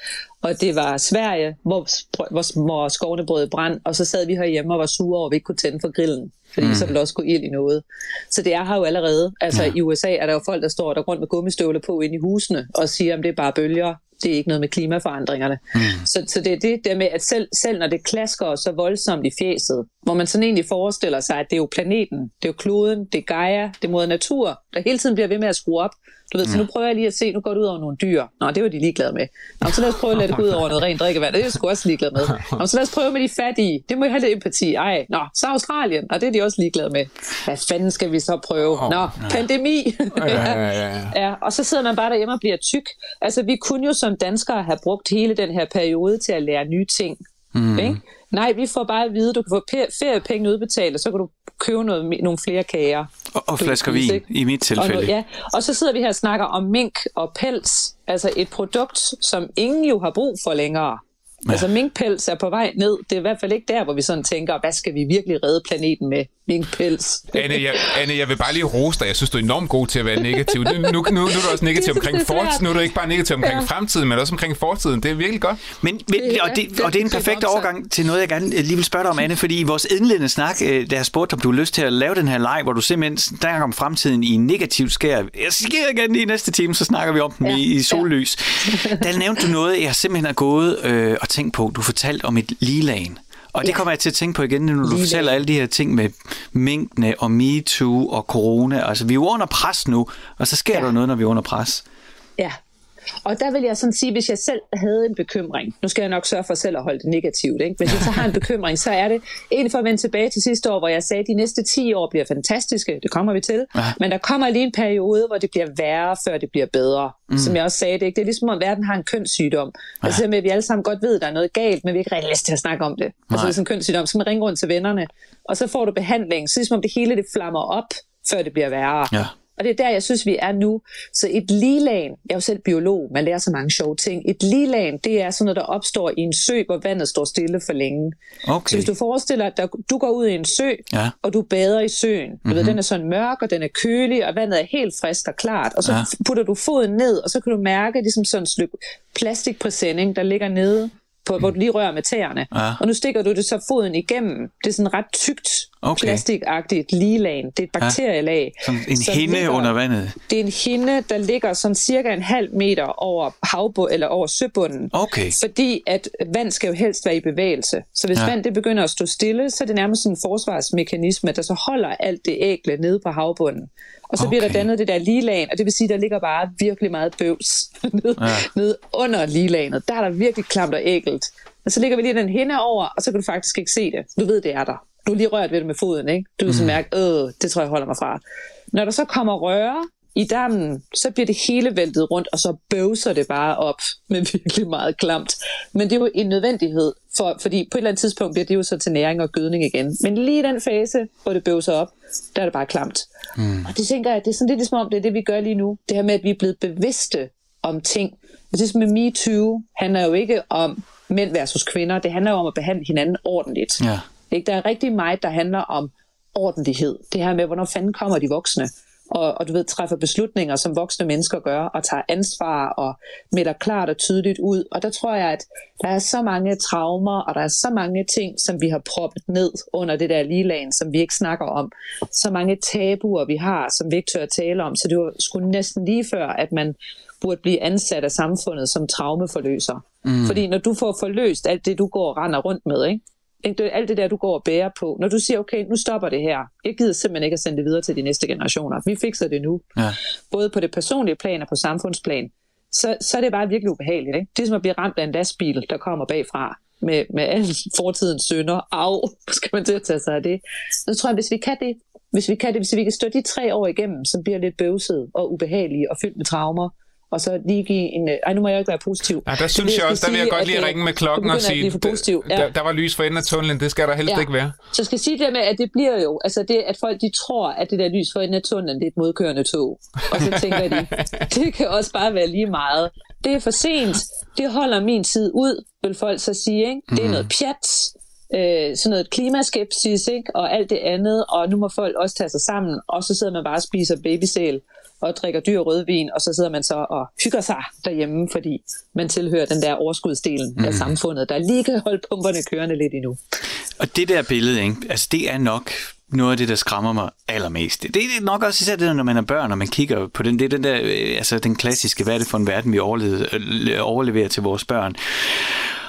og det var Sverige, hvor, hvor, hvor skovene brød brand, og så sad vi herhjemme og var sure over, at vi ikke kunne tænde for grillen, fordi mm. så ville også gå ild i noget. Så det er her jo allerede. Altså ja. i USA er der jo folk, der står der rundt med gummistøvler på ind i husene, og siger, at det er bare bølger, det er ikke noget med klimaforandringerne. Mm. Så, så det er det der med, at selv, selv når det klasker så voldsomt i fjeset, hvor man sådan egentlig forestiller sig, at det er jo planeten, det er jo kloden, det er Gaia, det er mod natur, der hele tiden bliver ved med at skrue op. Du ved, så nu prøver jeg lige at se, nu går det ud over nogle dyr. Nå, det var de ligeglade med. Nå, så lad os prøve at lade det gå ud over noget rent drikkevand. Det er jeg sgu også ligeglade med. Nå, så lad os prøve med de fattige. Det må I have lidt empati. Ej, nå, så Australien. Og det er de også ligeglade med. Hvad fanden skal vi så prøve? Nå, pandemi. ja, ja, ja, [LAUGHS] ja. og så sidder man bare derhjemme og bliver tyk. Altså, vi kunne jo som danskere have brugt hele den her periode til at lære nye ting. Mm. Ikke? Nej, vi får bare at vide, at du kan få feriepenge udbetalt, og så kan du købe noget, nogle flere kager. Og, og flasker vin, i mit tilfælde. Og, ja. og så sidder vi her og snakker om mink og pels, altså et produkt, som ingen jo har brug for længere. Ja. Altså minkpels er på vej ned. Det er i hvert fald ikke der, hvor vi sådan tænker, hvad skal vi virkelig redde planeten med? Minkpels. Anne, jeg, Anne, jeg vil bare lige rose dig. Jeg synes, du er enormt god til at være negativ. Nu, nu, nu, nu er du også negativ omkring fortiden. Nu er du ikke bare negativ omkring ja. fremtiden, men også omkring fortiden. Det er virkelig godt. Men, men og, det, og det er en perfekt overgang til noget, jeg gerne lige vil spørge dig om, Anne. Fordi i vores indledende snak, øh, da jeg spurgte, om du har lyst til at lave den her leg, hvor du simpelthen snakker om fremtiden i negativ skær. Jeg siger igen i næste time, så snakker vi om den ja. i, i sollys. Ja. [LAUGHS] Der nævnte du noget, jeg simpelthen har gået øh, og tænkt på. Du fortalte om et lilagen. Og det ja. kommer jeg til at tænke på igen, når du Lige fortæller alle de her ting med mængdene og MeToo og corona. Altså, vi er jo under pres nu, og så sker ja. der noget, når vi er under pres. Ja, og der vil jeg sådan sige, hvis jeg selv havde en bekymring, nu skal jeg nok sørge for selv at holde det negativt, ikke? hvis jeg så har en bekymring, så er det egentlig for at vende tilbage til sidste år, hvor jeg sagde, at de næste 10 år bliver fantastiske, det kommer vi til, ja. men der kommer lige en periode, hvor det bliver værre, før det bliver bedre. Mm. Som jeg også sagde, det, ikke? det er ligesom, om verden har en kønssygdom. Ja. Altså med, at vi alle sammen godt ved, at der er noget galt, men vi er ikke rigtig lyst til at snakke om det. Nej. Altså det er sådan en kønssygdom, så man ringe rundt til vennerne, og så får du behandling, så ligesom om det hele det flammer op, før det bliver værre. Ja. Og det er der, jeg synes, vi er nu. Så et ligelag, jeg er jo selv biolog, man lærer så mange sjove ting. Et ligelag, det er sådan noget, der opstår i en sø, hvor vandet står stille for længe. Okay. Så hvis du forestiller dig, at du går ud i en sø, ja. og du bader i søen. Du mm-hmm. ved, mhm. den er sådan mørk, og den er kølig, og vandet er helt frisk og klart. Og så ja. putter du foden ned, og så kan du mærke ligesom sådan stykke plastikpræsending, der ligger nede på, hvor du lige rører med tæerne. Ja. Og nu stikker du det så foden igennem. Det er sådan ret tykt Okay. plastikagtigt ligelag. Det er et bakterielag. Som en som hinde ligger- under vandet. Det er en hinde, der ligger sådan cirka en halv meter over havbund eller over søbunden. Okay. Fordi at vand skal jo helst være i bevægelse. Så hvis Ja. ja. vand det begynder at stå stille, så er det nærmest sådan en forsvarsmekanisme, der så holder alt det ægle nede på havbunden. Og så okay. bliver der dannet det der ligelag, og det vil sige, der ligger bare virkelig meget bøvs [LAUGHS] nede, Ja. nede under ligelaget. Der er der virkelig klamt og ægelt. Og så ligger vi lige den hinde over, og så kan du faktisk ikke se det. Du ved, det er der. Du har lige rørt ved det med foden, ikke? Du vil sådan mærke, øh, det tror jeg holder mig fra. Når der så kommer røre i dammen, så bliver det hele væltet rundt, og så bøvser det bare op med [LAUGHS] virkelig meget klamt. Men det er jo en nødvendighed, for, fordi på et eller andet tidspunkt bliver det jo så til næring og gødning igen. Men lige i den fase, hvor det bøvser op, der er det bare klamt. Mm. Og det tænker jeg, det er sådan lidt ligesom om, det er det, vi gør lige nu. Det her med, at vi er blevet bevidste om ting. Det er som med MeToo handler jo ikke om mænd versus kvinder. Det handler jo om at behandle hinanden ordentligt. Ja. Ikke? Der er rigtig meget, der handler om ordentlighed. Det her med, hvornår fanden kommer de voksne? Og, og du ved, træffer beslutninger, som voksne mennesker gør, og tager ansvar og melder klart og tydeligt ud. Og der tror jeg, at der er så mange traumer, og der er så mange ting, som vi har proppet ned under det der ligelagen, som vi ikke snakker om. Så mange tabuer, vi har, som vi ikke tør at tale om. Så det var sgu næsten lige før, at man burde blive ansat af samfundet som traumeforløser. Mm. Fordi når du får forløst alt det, du går og render rundt med, ikke? Alt det der, du går og bærer på. Når du siger, okay, nu stopper det her. Jeg gider simpelthen ikke at sende det videre til de næste generationer. Vi fikser det nu. Ja. Både på det personlige plan og på samfundsplan. Så, så er det bare virkelig ubehageligt. Ikke? Det er som at blive ramt af en lastbil, der kommer bagfra med, med alle fortidens sønder. Au, skal man til at tage sig af det. Så tror jeg, hvis vi kan det, hvis vi kan det, hvis vi kan stå de tre år igennem, som bliver lidt bøvset og ubehagelige og fyldt med traumer, og så lige give en... øh, Ej, nu må jeg ikke være positiv. Ja, der er synes det, jeg også, der vil jeg sige, godt lige øh, ringe med klokken og sige. Ja. der, der var lys for enden af tunnelen, det skal der helst Ja. ikke være. Så jeg skal sige det med, at det bliver jo, altså det, at folk de tror, at det der lys for enden af tunnelen, det er et modkørende tog. Og så tænker de, [LAUGHS] det kan også bare være lige meget. Det er for sent, det holder min tid ud, vil folk så sige. Ikke? Det er noget pjat, øh, sådan noget klimaskepsis ikke? og alt det andet, og nu må folk også tage sig sammen, og så sidder man bare og spiser babysæl og drikker dyr rødvin, og så sidder man så og hygger sig derhjemme, fordi man tilhører den der overskudsdelen mm. af samfundet, der lige kan holde pumperne kørende lidt endnu. Og det der billede, ikke? Altså, det er nok noget af det, der skræmmer mig allermest. Det er nok også især det, der, når man er børn, og man kigger på den, det er den der, øh, altså den klassiske, hvad er det for en verden, vi overlever, øh, til vores børn.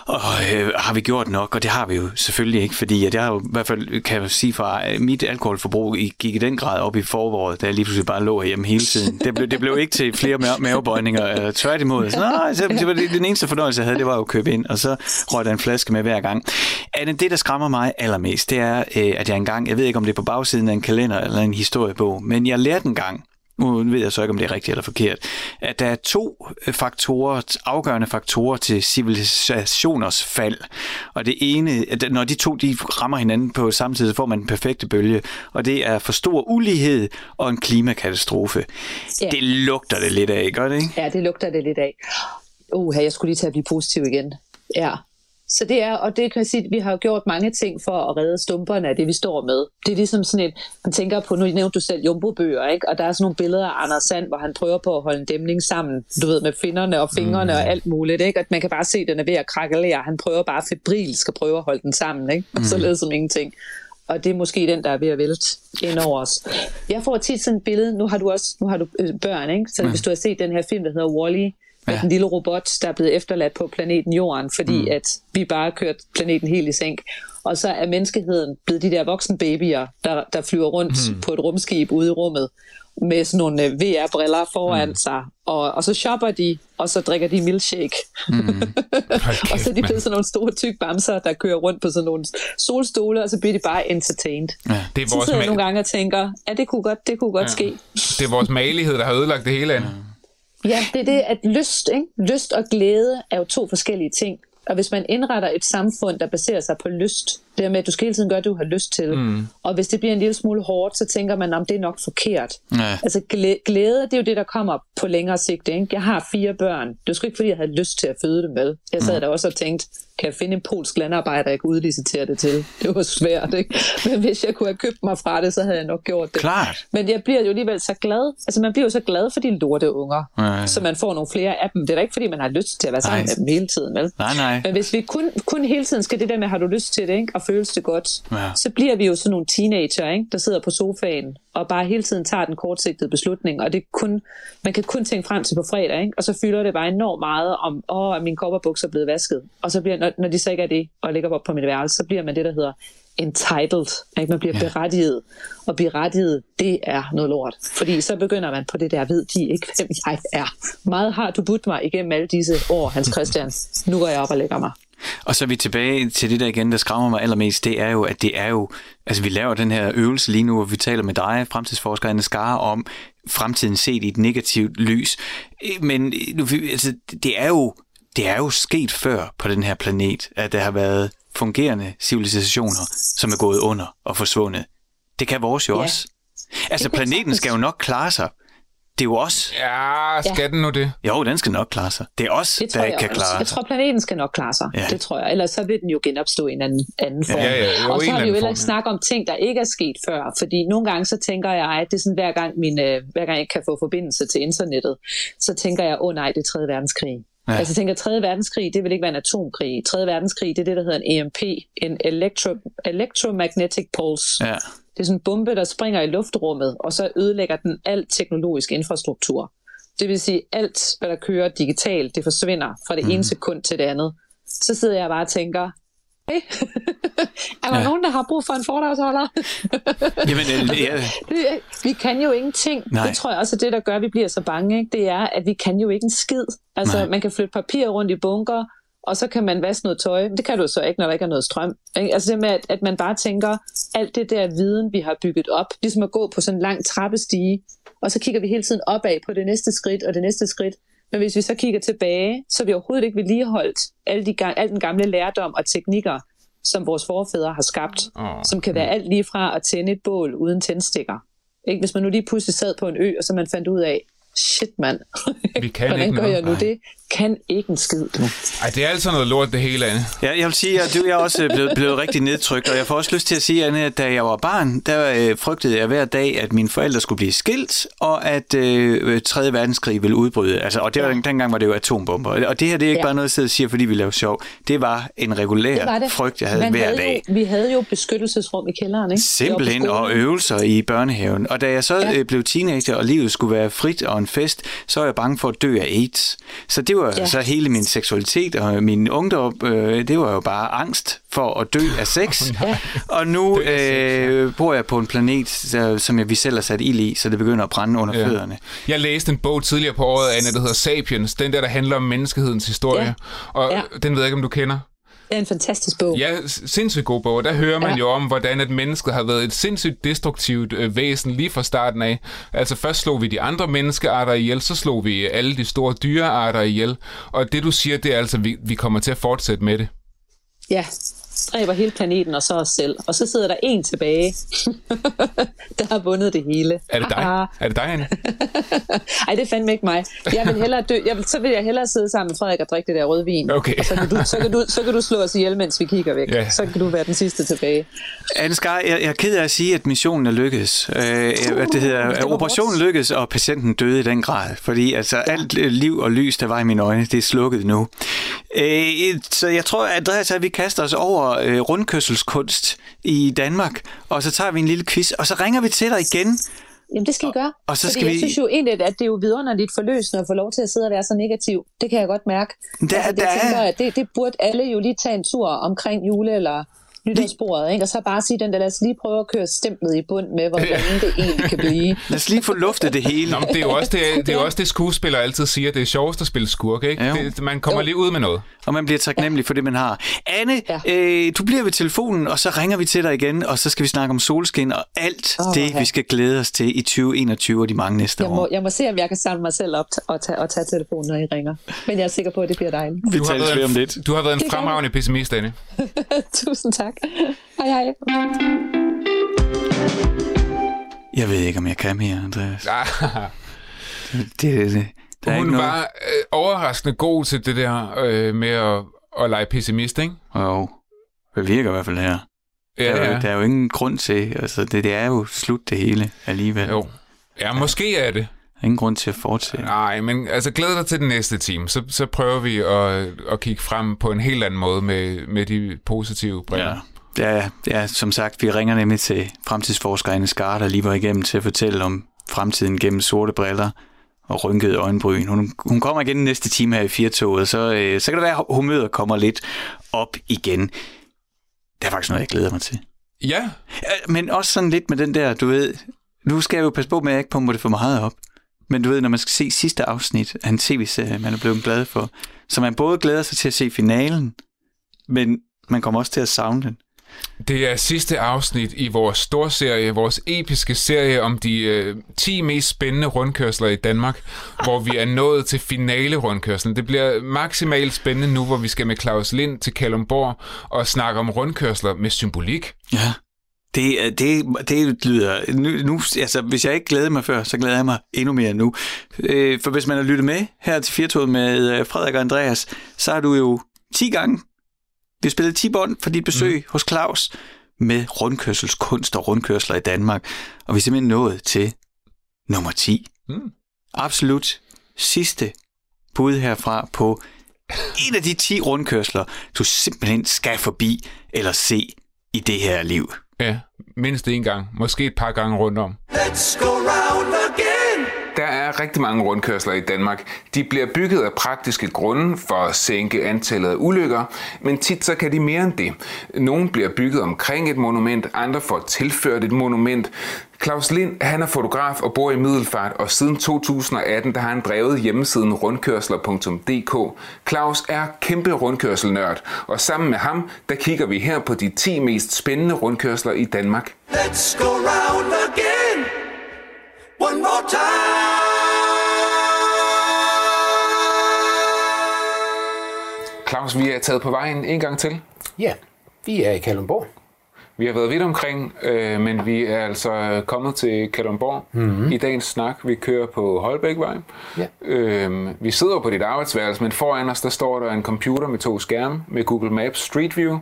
Og øh, har vi gjort nok? Og det har vi jo selvfølgelig ikke, fordi at jeg har jo, i hvert fald kan jeg sige fra, at mit alkoholforbrug gik i den grad op i foråret, da jeg lige pludselig bare lå hjemme hele tiden. Det blev, det blev ikke til flere ma- mavebøjninger, øh, tværtimod. Så, nej, så, det var det, den eneste fornøjelse, jeg havde, det var jo at købe ind, og så røg der en flaske med hver gang. Anne, det, der skræmmer mig allermest, det er, øh, at jeg engang, jeg ved ikke, om det er på bagsiden af en kalender eller en historiebog, men jeg lærte engang, nu ved jeg så ikke, om det er rigtigt eller forkert, at der er to øh, faktorer, afgørende faktorer til civilisationers fald. Og det ene, at når de to de rammer hinanden på samme tid, så får man den perfekte bølge. Og det er for stor ulighed og en klimakatastrofe. Ja. Det lugter det lidt af, gør det ikke? Ja, det lugter det lidt af. Uh, jeg skulle lige til at blive positiv igen. Ja. Så det er, og det kan jeg sige, at vi har jo gjort mange ting for at redde stumperne af det, vi står med. Det er ligesom sådan et, man tænker på, nu nævnte du selv Jumbo-bøger, ikke? og der er sådan nogle billeder af Anders Sand, hvor han prøver på at holde en dæmning sammen, du ved, med finderne og fingrene mm. og alt muligt, ikke? at man kan bare se, at den er ved at krakelere. Han prøver bare febrilsk at prøve at holde den sammen, ikke? og så lader som ingenting. Og det er måske den, der er ved at vælte ind over os. Jeg får tit sådan et billede, nu har du også nu har du øh, børn, ikke? så hvis du har set den her film, der hedder Wall-E, med Ja. den lille robot, der er blevet efterladt på planeten Jorden, fordi mm. at vi bare har kørt planeten helt i sænk. Og så er menneskeheden blevet de der voksne babyer, der, der flyver rundt mm. på et rumskib ude i rummet, med sådan nogle øh, VR-briller foran mm. sig, og, og så shopper de, og så drikker de milkshake. Mm. [LAUGHS] og så er de blevet sådan nogle store tyk bamser, der kører rundt på sådan nogle solstole, og så bliver de bare entertained. Ja. Det er Så vores, sidder jeg nogle gange og tænker, ja, det kunne godt, det kunne godt ja. ske. det er vores malighed, der har ødelagt det hele. Anne. Ja, det er det, at lyst, ikke? lyst og glæde er jo to forskellige ting. Og hvis man indretter et samfund, der baserer sig på lyst, det med, at du skal hele tiden gøre det, du har lyst til. Mm. Og hvis det bliver en lille smule hårdt, så tænker man, om det er nok forkert. Ja. Altså glæ- glæde, det er jo det, der kommer på længere sigt. Ikke? Jeg har fire børn. Det sgu ikke, fordi jeg havde lyst til at føde dem, vel? Jeg sad der også og tænkte, kan jeg finde en polsk landarbejder, jeg kan udlicitere det til? Det var svært, ikke? [LAUGHS] Men hvis jeg kunne have købt mig fra det, så havde jeg nok gjort det. Klart. Men jeg bliver jo alligevel så glad. Altså man bliver jo så glad for de lorte unger, så man får nogle flere af dem. Det er da ikke, fordi man har lyst til at være sammen Nej. med dem hele tiden, vel? Nej, nej. Men hvis vi kun, kun hele tiden skal det der med, har du lyst til det, ikke? Og føles det godt. Ja. Så bliver vi jo sådan nogle teenager, ikke? der sidder på sofaen og bare hele tiden tager den kortsigtede beslutning, og det kun, man kan kun tænke frem til på fredag, ikke? og så fylder det bare enormt meget om, åh, er min kopperbukser er blevet vasket, og så bliver, når, når de så ikke er det, og ligger op på mit værelse, så bliver man det, der hedder entitled, ikke? man bliver ja. berettiget, og berettiget, det er noget lort, fordi så begynder man på det der, ved de ikke, hvem jeg er. Meget har du budt mig igennem alle disse år, Hans Christian. Nu går jeg op og lægger mig. Og så er vi tilbage til det der igen, der skræmmer mig allermest, det er jo, at det er jo, altså vi laver den her øvelse lige nu, hvor vi taler med dig, fremtidsforsker Anne Skar, om fremtiden set i et negativt lys. Men nu, altså, det er jo, det er jo sket før på den her planet, at der har været fungerende civilisationer, som er gået under og forsvundet. Det kan vores jo ja. også. Altså planeten skal jo nok klare sig. Det er jo os. Ja, skal ja. den nu det? Jo, den skal nok klare sig. Det er os, det der ikke kan også. klare sig. Jeg tror, planeten skal nok klare sig. Ja. Det tror jeg. Ellers så vil den jo genopstå i en anden, anden form. Ja, ja, jo, og så har vi jo heller ikke snakket om ting, der ikke er sket før. Fordi nogle gange så tænker jeg, at det er sådan, hver gang, min, øh, hver gang jeg kan få forbindelse til internettet, så tænker jeg, åh oh, nej, det er 3. verdenskrig. Ja. Altså jeg tænker, 3. verdenskrig, det vil ikke være en atomkrig. 3. verdenskrig, det er det, der hedder en EMP, en electro, electromagnetic pulse. Ja. Det er sådan en bombe, der springer i luftrummet, og så ødelægger den al teknologisk infrastruktur. Det vil sige, alt, hvad der kører digitalt, det forsvinder fra det mm. ene sekund til det andet. Så sidder jeg bare og tænker, hey, [LAUGHS] er der ja. nogen, der har brug for en foredragsholder? [LAUGHS] Jamen, øh, ja. [LAUGHS] det, vi kan jo ingenting. Nej. Det tror jeg også er det, der gør, at vi bliver så bange. Ikke? Det er, at vi kan jo ikke en skid. Altså, Nej. man kan flytte papir rundt i bunker, og så kan man vaske noget tøj. Det kan du så ikke, når der ikke er noget strøm. Altså det med, at, at man bare tænker, alt det der viden, vi har bygget op, ligesom at gå på sådan en lang trappestige, og så kigger vi hele tiden opad på det næste skridt og det næste skridt. Men hvis vi så kigger tilbage, så er vi overhovedet ikke vedligeholdt alle de, al den gamle lærdom og teknikker, som vores forfædre har skabt, Åh, som kan være alt lige fra at tænde et bål uden tændstikker. Ikke? Hvis man nu lige pludselig sad på en ø, og så man fandt ud af, shit mand, Vi kan [LAUGHS] hvordan ikke gør noget. jeg nu Nej. det? Kan ikke en skid, du. Ej, det er altså noget lort, det hele, Anne. Ja, jeg vil sige, at du er også blevet, blevet rigtig nedtrykt, og jeg får også lyst til at sige, Anne, at da jeg var barn, der øh, frygtede jeg hver dag, at mine forældre skulle blive skilt, og at øh, 3. verdenskrig ville udbryde. Altså, og det var, Ja. dengang var det jo atombomber. Og det her, det er ikke Ja. bare noget, jeg siger, fordi vi laver sjov. Det var en regulær Det var det. frygt, jeg havde Man hver havde dag. Jo, vi havde jo beskyttelsesrum i kælderen, ikke? Simpelthen, og øvelser i børnehaven. Og da jeg så Ja. ja. blev teenager, og livet skulle være frit og en fest, så var jeg bange for at dø af AIDS. Så det var Ja. ja. så hele min seksualitet og min ungdom, øh, det var jo bare angst for at dø af sex. [LAUGHS] Ja. Og nu sex, øh, bor jeg på en planet, som jeg, vi selv har sat ild i, så det begynder at brænde under Ja. fødderne. Jeg læste en bog tidligere på året, Anne, der hedder Sapiens. Den der, der handler om menneskehedens historie. Ja. Og Ja. den ved jeg ikke, om du kender. Det er en fantastisk bog. Ja, sindssygt god bog. Der hører man Ja. jo om, hvordan at mennesket har været et sindssygt destruktivt øh, væsen lige fra starten af. Altså først slog vi de andre menneskearter ihjel, så slog vi alle de store dyrearter ihjel. Og det du siger, det er altså, at vi, vi kommer til at fortsætte med det. Ja, dræber hele planeten og så os selv. Og så sidder der en tilbage, [LAUGHS] der har vundet det hele. Er det dig? er det dig, Anne? [LAUGHS] Ej, det er fandme ikke mig. Jeg vil hellere dø. Jeg vil, så vil jeg hellere sidde sammen med Frederik og drikke det der rødvin. Okay. Og så kan, du, så, kan du, så kan du slå os ihjel, mens vi kigger væk. Ja. Så kan du være den sidste tilbage. Anne Skar, jeg, jeg er ked af at sige, at missionen er lykkedes. Øh, hvad det hedder, det operationen hårdt. lykkedes, og patienten døde i den grad. Fordi altså, ja. alt liv og lys, der var i mine øjne, det er slukket nu. Øh, så jeg tror, Andreas, at vi kaster os over øh, rundkørselskunst i Danmark, og så tager vi en lille quiz, og så ringer vi til dig igen. Jamen, det skal I gøre. og så Fordi skal jeg vi- synes jo egentlig, at det er jo vidunderligt forløsende at få lov til at sidde og være så negativ. Det kan jeg godt mærke. Der- altså, det, der jeg tænker, er- at det, det burde alle jo lige tage en tur omkring jule- eller nytårsbordet, ikke? og så bare sige den der, lad os lige prøve at køre stemplet i bund med, hvordan det egentlig kan blive. [LAUGHS] Lad os lige få luftet det hele. Nå, men det er jo også det, [LAUGHS] det, er også det skuespillere altid siger. Det er sjovest at spille skurk, ikke? Jo. Det, man kommer Jo. lige ud med noget. Og man bliver taknemmelig for det, man har. Anne, Ja. øh, du bliver ved telefonen, og så ringer vi til dig igen, og så skal vi snakke om solskin og alt Åh, det, ja. vi skal glæde os til i 2021 og de mange næste Jeg år. må, jeg må se, om jeg kan samle mig selv op og tage, og tage telefonen, når I ringer. Men jeg er sikker på, at det bliver dejligt. Vi været om en, lidt. du har været en fremragende pessimist, Anne. [LAUGHS] Tusind tak. [LAUGHS] Hej hej. Jeg ved ikke, om jeg kan mere, Andreas. Ah, Det, det, det. Der er Hun ikke noget... var øh, overraskende god til det der øh, med at, at lege pessimist, ikke? Jo, det virker i hvert fald her. Ja, der, er, ja. jo- der er jo ingen grund til, altså det, det er jo slut det hele alligevel. Jo. Ja, måske er det. Ingen grund til at fortsætte. Nej, men altså glæd dig til den næste time. Så, så prøver vi at, at kigge frem på en helt anden måde med, med de positive briller. Ja. Ja, ja, som sagt, vi ringer nemlig til fremtidsforsker Anne Skar, der lige var igennem til at fortælle om fremtiden gennem sorte briller og rynkede øjenbryn. Hun, hun kommer igen næste time her i Firtoget, så, øh, så kan det være, at humøret kommer lidt op igen. Det er faktisk noget, jeg glæder mig til. Ja. Men også sådan lidt med den der, du ved, nu skal jeg jo passe på med, at jeg ikke pumper det for meget op. Men du ved, når man skal se sidste afsnit af en tv-serie, man er blevet glad for, så man både glæder sig til at se finalen, men man kommer også til at savne den. Det er sidste afsnit i vores storserie, vores episke serie om de øh, 10 mest spændende rundkørsler i Danmark, hvor vi er nået til finale rundkørslen. Det bliver maksimalt spændende nu, hvor vi skal med Claus Lind til Kalumborg og snakke om rundkørsler med symbolik. Ja. Det, det, det lyder... Nu, nu, altså, hvis jeg ikke glæder mig før, så glæder jeg mig endnu mere nu. Øh, for hvis man har lyttet med her til Firtoget med øh, Frederik og Andreas, så har du jo 10 gange vi spillede 10 bånd for dit besøg mm. hos Claus med rundkørselskunst og rundkørsler i Danmark. Og vi er simpelthen nået til nummer 10. Mm. Absolut sidste bud herfra på en af de 10 rundkørsler, du simpelthen skal forbi eller se i det her liv. Ja, mindst en gang. Måske et par gange rundt om. Let's go round again. Der er rigtig mange rundkørsler i Danmark. De bliver bygget af praktiske grunde for at sænke antallet af ulykker, men tit så kan de mere end det. Nogle bliver bygget omkring et monument, andre får tilført et monument. Claus Lind, han er fotograf og bor i Middelfart, og siden 2018 der har han drevet hjemmesiden rundkørsler.dk. Claus er kæmpe rundkørselnørd, og sammen med ham, der kigger vi her på de 10 mest spændende rundkørsler i Danmark. Let's go round again. One more time. Claus, vi er taget på vejen en gang til. Ja, vi er i Kalundborg. Vi har været vidt omkring, øh, men vi er altså kommet til Kalundborg mm-hmm. i dagens snak. Vi kører på Holbækvej. Ja. Øh, vi sidder på dit arbejdsværelse, men foran os der står der en computer med to skærme med Google Maps Street View.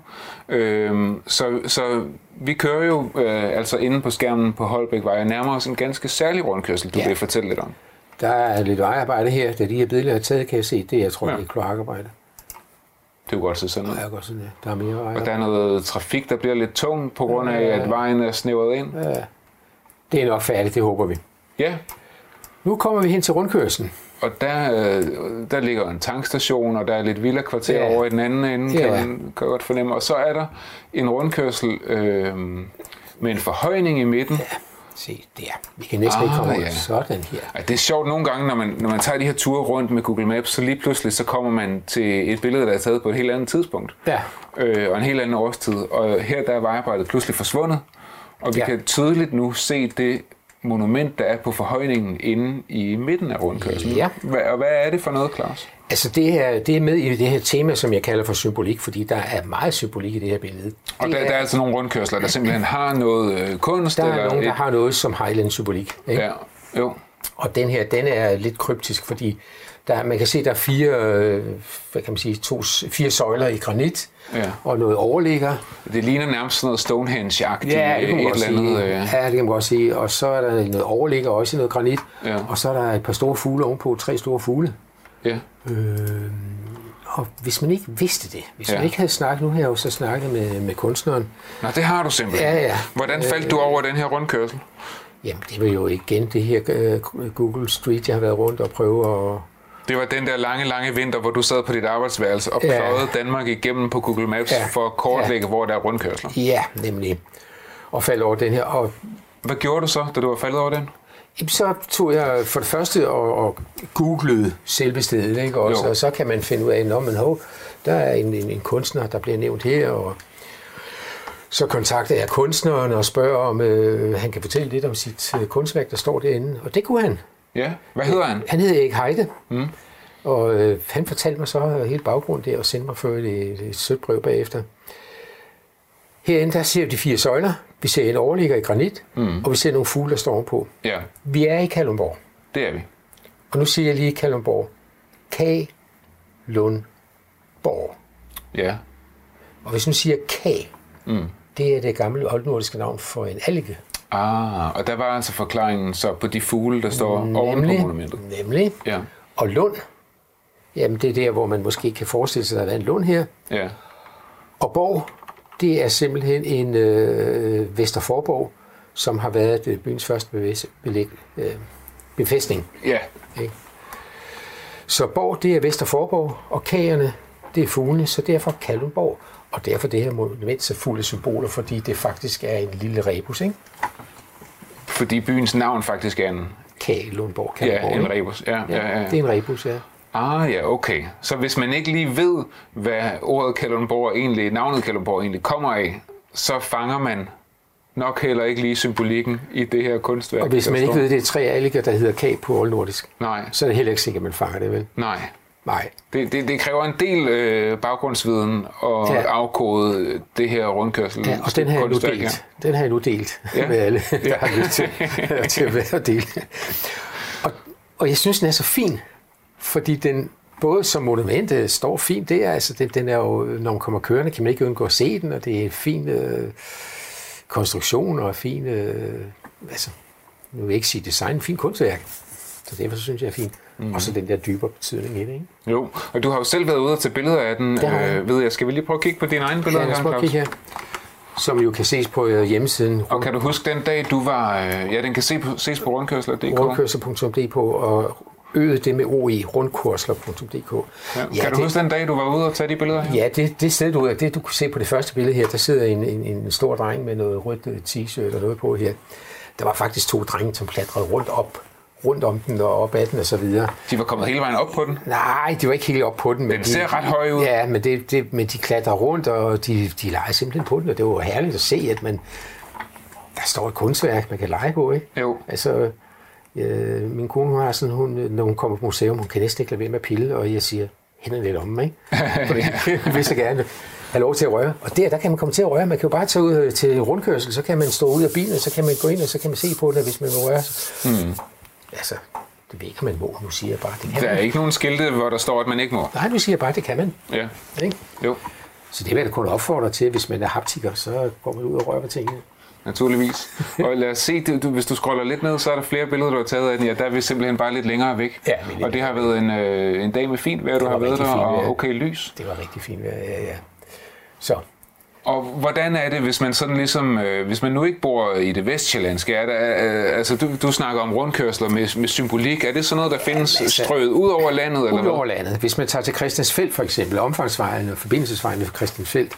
Øh, så, så vi kører jo øh, altså inde på skærmen på Holbækvej og nærmer os en ganske særlig rundkørsel, du ja. vil fortælle lidt om. Der er lidt vejarbejde her. Da de her billeder er taget, kan jeg se, det jeg tror, ja. det er kloakarbejde. Det kunne godt se sådan ud. Ja, godt sådan, ja. Der er mere veje. Og der er noget trafik, der bliver lidt tung på grund af, ja. at vejen er snævret ind. Ja. Det er nok færdigt, det håber vi. Ja. Nu kommer vi hen til rundkørslen. Og der, øh, der ligger en tankstation, og der er lidt villa kvarter ja. over i den anden ende, ja. kan man kan godt fornemme. Og så er der en rundkørsel øh, med en forhøjning i midten. Ja Se der. Vi kan næsten ah, ikke komme ja. sådan her. Ej, det er sjovt nogle gange, når man, når man tager de her ture rundt med Google Maps, så lige pludselig så kommer man til et billede, der er taget på et helt andet tidspunkt. Ja. Øh, og en helt anden årstid. Og her der er vejarbejdet pludselig forsvundet. Og vi ja. kan tydeligt nu se det monument, der er på forhøjningen inde i midten af rundkørslen. Ja. og hvad er det for noget, Claus? Altså det, her, det er med i det her tema, som jeg kalder for symbolik, fordi der er meget symbolik i det her billede. Det og der er, der er altså nogle rundkørsler, der simpelthen har noget øh, kunst? Der er eller nogen, der et... har noget som Highland symbolik. Ikke? Ja, jo. Og den her, den er lidt kryptisk, fordi der, man kan se, der er fire, øh, hvad kan man sige, to, fire søjler i granit, ja. og noget overligger. Det ligner nærmest sådan noget Stonehenge-agtigt. Ja, det kan man et eller andet, øh... ja, det kan man godt sige. Og så er der noget overligger, også i noget granit. Ja. Og så er der et par store fugle ovenpå, tre store fugle. Ja. Øh, og hvis man ikke vidste det, hvis ja. man ikke havde snakket, nu har jeg jo så snakket med, med kunstneren. Nå, det har du simpelthen. Ja, ja. Hvordan faldt øh, du over den her rundkørsel? Jamen, det var jo igen det her uh, Google Street, jeg har været rundt og prøve at... Det var den der lange, lange vinter, hvor du sad på dit arbejdsværelse og pløjede ja. Danmark igennem på Google Maps ja. for at kortlægge, ja. hvor der er rundkørsler. Ja, nemlig. Og faldt over den her. Og... Hvad gjorde du så, da du var faldet over den? Så tog jeg for det første og, og googlede selve stedet, ikke? Også, og så kan man finde ud af, at man, hov, der er en, en, en kunstner, der bliver nævnt her, og så kontakter jeg kunstneren og spørger, om øh, han kan fortælle lidt om sit øh, kunstværk, der står derinde. Og det kunne han. Ja, hvad hedder han? Han hedder Erik Heide. Mm. Og øh, han fortalte mig så hele baggrunden der, og sendte mig for et, et, et sødt brev bagefter. Herinde, der ser vi de fire søjler. Vi ser en overligger i granit, mm. og vi ser nogle fugle, der står ovenpå. Ja. Vi er i Kalundborg. Det er vi. Og nu siger jeg lige Kalundborg. K-Lundborg. Ja. Og hvis nu siger K, mm. det er det gamle oldnordiske navn for en alge. Ah, og der var altså forklaringen så på de fugle, der står nemlig, oven på monumentet. Nemlig. Ja. Og Lund, jamen det er der, hvor man måske kan forestille sig, at der er en lund her. Ja. Og Borg, det er simpelthen en øh, Vesterforborg, som har været øh, byens første bevæs, belæg, øh, befæstning. Ja. Så Borg, det er Vesterforborg, og kagerne, det er fuglene, så derfor Kalundborg. Og derfor det her monument så fuld af symboler, fordi det faktisk er en lille rebus, ikke? Fordi byens navn faktisk er en, Kalundborg, ja, Kalundborg, en ikke? rebus. Ja, ja, ja. Det er en rebus, ja. Ah ja, okay. Så hvis man ikke lige ved, hvad ordet Kalundborg egentlig, navnet Kalundborg egentlig kommer af, så fanger man nok heller ikke lige symbolikken i det her kunstværk. Og hvis man ikke ved, det er tre alliger, der hedder kag på oldnordisk, Nej, så er det heller ikke sikkert, at man fanger det, vel? nej. Nej. Det, det, det kræver en del øh, baggrundsviden at Ja. ja. afkode det her rundkørsel. Ja, og den har jeg nu delt. Den har jeg nu delt Ja. ja. med alle, der har lyst til, [LAUGHS] til at være delt. Og, og jeg synes, den er så fin, fordi den både som monument øh, står fint der, altså den, den er jo, når man kommer kørende, kan man ikke undgå at se den, og det er en fin øh, konstruktion og fin, øh, altså, nu vil jeg ikke sige design, en fin kunstværk. Så derfor synes jeg er fint. Mm. Og så den der dybere betydning i det, ikke? Jo, og du har jo selv været ude og tage billeder af den, jeg. øh, ved jeg. Skal vi lige prøve at kigge på dine egne billeder? Ja, lad os her, prøve at Claus? kigge her. Som jo kan ses på hjemmesiden Og kan du huske den dag, du var... Ja, den kan se på, ses på rundkørsler.dk. rundkørsel.dk og øget det med OE, rundkursler.dk. Ja. Ja, Kan du det- huske den dag, du var ude og tage de billeder her? Ja, det, det sted, du, det du kunne se på det første billede her, der sidder en, en, en stor dreng med noget rødt øh, t-shirt og noget på her. Der var faktisk to drenge, som klatrede rundt op rundt om den og op ad den og så videre. De var kommet hele vejen op på den. Nej, de var ikke helt op på den. Men Den de, ser ret høj ud. Ja, men, det, det, men de klatrer rundt, og de, de leger simpelthen på den, og det var herligt at se, at man, der står et kunstværk, man kan lege på, ikke? Jo. Altså, øh, min kone hun har sådan, hun, når hun kommer på museum, hun kan næsten ikke lade være med at pille, og jeg siger, hænderne lidt om mig, ikke? [LAUGHS] Fordi [LAUGHS] jeg vil så gerne have lov til at røre. Og der, der kan man komme til at røre. Man kan jo bare tage ud øh, til rundkørsel, så kan man stå ud af bilen, så kan man gå ind, og så kan man se på det, hvis man vil røre sig. Mm. Altså, det ved ikke, om man må. Nu siger jeg bare, det kan Der er man. ikke nogen skilte, hvor der står, at man ikke må. Nej, nu siger jeg bare, det kan man. Ja, Ikke? jo, Så det vil jeg da kun opfordre til, hvis man er haptiker, så går man ud og rører ved tingene. Naturligvis. Og lad os se, du, hvis du scroller lidt ned, så er der flere billeder, du har taget af den. Ja, der er vi simpelthen bare lidt længere væk. Ja, det- og det har været en, øh, en dag med fint vejr, du har været der, og vejr. okay lys. Det var rigtig fint. Ja, ja, ja. Så, Og hvordan er det, hvis man sådan ligesom, øh, hvis man nu ikke bor i det vestjyllandske, er der, øh, altså du, du snakker om rundkørsler med, med symbolik, er det sådan noget, der findes Jamen, altså, strøget ud over landet, eller ud over hvad? landet. Hvis man tager til Christiansfeld for eksempel, omfangsvejen og forbindelsesvejen med Christiansfeld,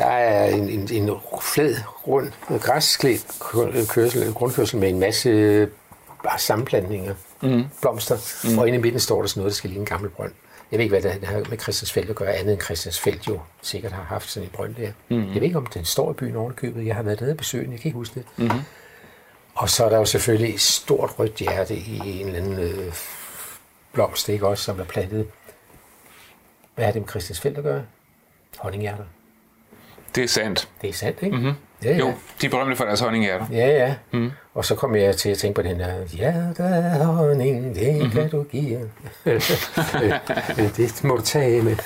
der er en, en, en flad, rund, græsklædt kørsel, grundkørsel med en masse bare sammenplantninger, mm. blomster, mm. og inde i midten står der sådan noget, der skal ligne en gammel brønd. Jeg ved ikke, hvad det har med Christiansfeld at gøre, andet end Christiansfeld jo sikkert har haft sådan en brønd der. Mm. Jeg ved ikke, om den står i byen ovenikøbet. Jeg har været nede og besøge den, jeg kan ikke huske det. Mm. Og så er der jo selvfølgelig et stort rødt hjerte i en eller anden øh, blomst, ikke også, som er plantet. Hvad har det med Christiansfeld at gøre? Honninghjerter. Det er sandt. Det er sandt, ikke? Mm-hmm. Ja, ja. Jo, de er berømte for deres honninghjerter. Ja, ja. Mm. Og så kom jeg til at tænke på den der, hjerte honning, det mm-hmm. kan du give. Det må du tage med.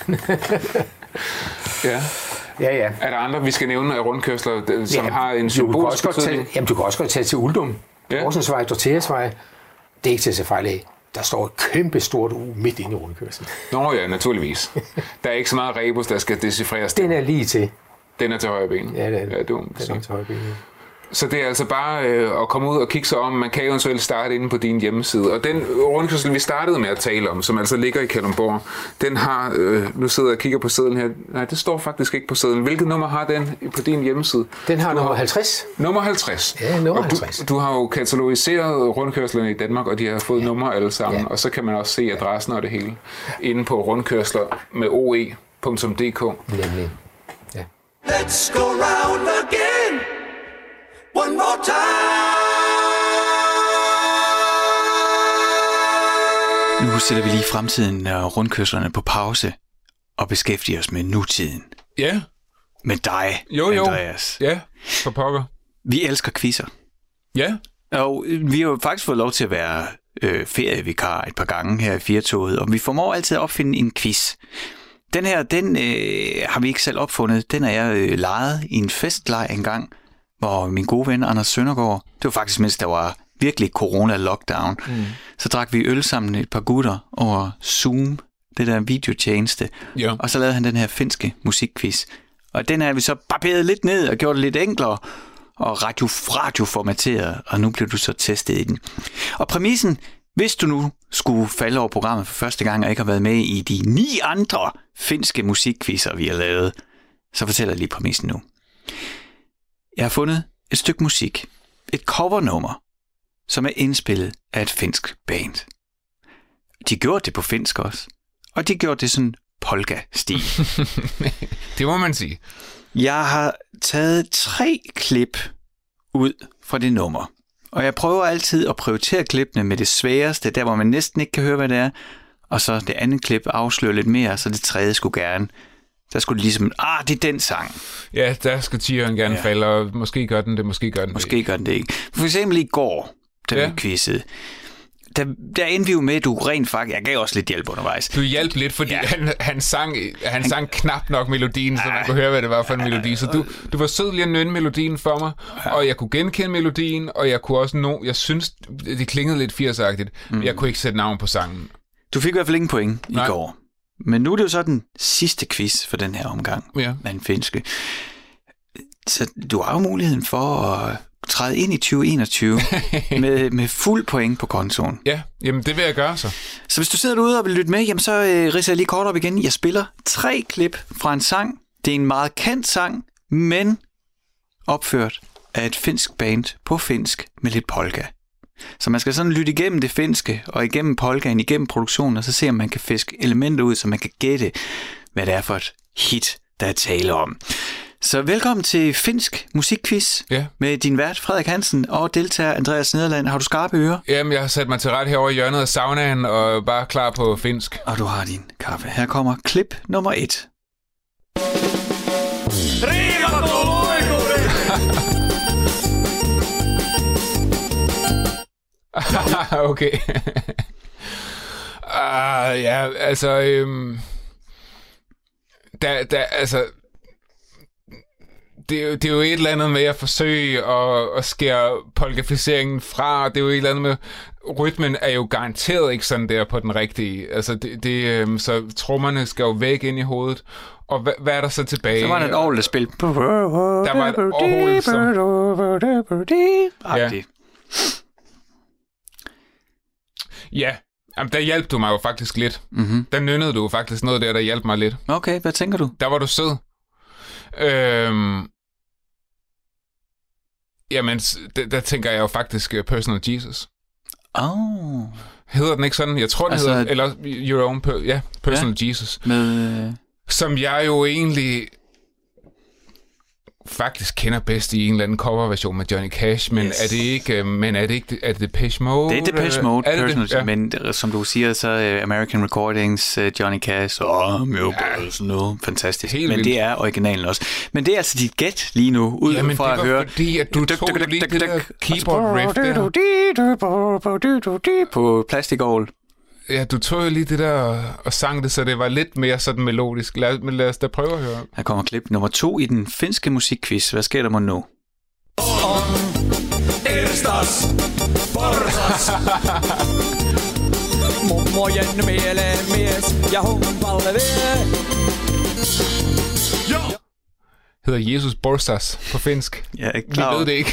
Ja. ja, ja. Er der andre, vi skal nævne af rundkørsler, som ja, har en symbolsk betydning? Jamen, du kan også godt tage til Uldum. Ja. Horsensvej, Dorteasvej. Det er ikke til at se fejl af. Der står et kæmpe stort U midt inde i rundkørslen. Nå ja, naturligvis. Der er ikke så meget rebus, der skal decifreres. Den er lige til. Den er til højre ben. Ja, det er. Ja, du, Den er til højre ben. Så det er altså bare øh, at komme ud og kigge sig om. Man kan eventuelt starte inde på din hjemmeside. Og den rundkørsel, vi startede med at tale om, som altså ligger i Kalundborg, den har, øh, nu sidder jeg og kigger på sedlen her, nej, det står faktisk ikke på sedlen. Hvilket nummer har den på din hjemmeside? Den har Du nummer 50. Nummer 50. Ja, nummer og du, 50. Du har jo katalogiseret rundkørslerne i Danmark, og de har fået ja. numre alle sammen. Ja. Og så kan man også se adressen og det hele inde på rundkørsler med oe.dk. Nemlig. Let's go round again. One more time. Nu sætter vi lige fremtiden og rundkørslerne på pause og beskæftiger os med nutiden. Ja, Med dig, jo jo. Andreas. Ja, for pokker. Vi elsker quizzer. Ja, Og øh, vi har jo faktisk fået lov til at være øh, ferievikar et par gange her i Firtoget, og vi formår altid at opfinde en quiz. Den her, den øh, har vi ikke selv opfundet. Den er jeg øh, lejet i en festleg engang, hvor min gode ven Anders Søndergaard, det var faktisk mens der var virkelig corona-lockdown, mm. så drak vi øl sammen et par gutter over Zoom, det der videotjeneste, Ja. og så lavede han den her finske musikquiz. Og den har vi så barberet lidt ned og gjort det lidt enklere og radio, radioformateret, og nu bliver du så testet i den. Og præmissen, hvis du nu skulle falde over programmet for første gang og ikke har været med i de ni andre finske musikquizzer, vi har lavet, så fortæller jeg lige præmissen nu. Jeg har fundet et stykke musik, et covernummer, som er indspillet af et finsk band. De gjorde det på finsk også, og de gjorde det sådan polka-stil. [LAUGHS] Det må man sige. Jeg har taget tre klip ud fra det nummer. Og jeg prøver altid at prioritere klippene med det sværeste, der hvor man næsten ikke kan høre, hvad det er. Og så det andet klip afslører lidt mere, så det tredje skulle gerne. Der skulle det ligesom, ah, det er den sang. Ja, der skal tigeren gerne Ja. falde, og måske gør den det, måske gør den Måske gør den det ikke. For eksempel i går, da Ja. vi quizzede, der, der endte vi jo med, at du rent faktisk, jeg gav også lidt hjælp undervejs. Du hjalp lidt, fordi Ja. han, han, sang, han sang knap nok melodien, så man kunne høre, hvad det var for en melodi. Så du, du var sød lige at nynne melodien for mig, og jeg kunne genkende melodien, og jeg kunne også nå... Jeg synes, det klingede lidt 80'agtigt, mm. men jeg kunne ikke sætte navn på sangen. Du fik i hvert fald ingen point i Nej. går. Men nu er det jo så den sidste quiz for den her omgang Ja. med en finske. Så du har jo muligheden for at træde ind i 2021 [LAUGHS] med, med fuld point på kontoen. Ja, jamen det vil jeg gøre så. Så hvis du sidder derude og vil lytte med, jamen så øh, ridser jeg lige kort op igen. Jeg spiller tre klip fra en sang. Det er en meget kendt sang, men opført af et finsk band på finsk med lidt polka. Så man skal sådan lytte igennem det finske og igennem polkaen, igennem produktionen, og så se, om man kan fiske elementer ud, så man kan gætte, hvad det er for et hit, der er tale om. Så velkommen til Finsk Musikquiz Ja. med din vært Frederik Hansen og deltager Andreas Nederland. Har du skarpe ører? Jamen, jeg har sat mig til ret herovre i hjørnet af saunaen, og er bare klar på finsk. Og du har din kaffe. Her kommer klip nummer et. [LAUGHS] okay. uh, ja, altså... Øhm, der, der, altså... Det, er jo- det er jo et eller andet med at forsøge at, at skære polkaficeringen fra. Det er jo et eller andet med... Rytmen er jo garanteret ikke sådan der på den rigtige. Altså, det, det, øhm, så trommerne skal jo væk ind i hovedet. Og hvad, hvad er der så tilbage? Så var der et orgel, der spil. Der var et orgel, som... Ja. Ja, Jamen, der hjalp du mig jo faktisk lidt. Mm-hmm. Der nynnede du jo faktisk noget der, der hjalp mig lidt. Okay, hvad tænker du? Der var du sød. Øhm, jamen, der, der tænker jeg jo faktisk uh, Personal Jesus. Oh, Hedder den ikke sådan? Jeg tror, den Altså- hedder... Eller Your Own... Per, ja, Personal ja. Jesus. med... øh, Som jeg jo egentlig faktisk kender bedst i en eller anden coverversion med Johnny Cash, men Yes. er det ikke, øh, men er det ikke, er det Depeche Mode? Det er Depeche Øh, Mode, er det det? personal, Ja. men som du siger, så uh, American Recordings, uh, Johnny Cash og oh, ja. sådan noget. Fantastisk. Helt men vildt. det er originalen også. Men det er altså dit gæt lige nu, ud Jamen, fra det at høre... fordi, at du tog lige det der keyboard riff der. På plastikovl. Ja, du tog jo lige det der og, og sang det, så det var lidt mere sådan melodisk. Lad, men lad os da prøve at høre. Her kommer klip nummer to i den finske musikquiz. Hvad sker der mod nu? Erstas, porsas, [LAUGHS] Mummojen mieleen mies ja humpalvee. jo, Hedder Jesus Borsas på finsk. Jeg er ikke Vi klar over- ved det ikke.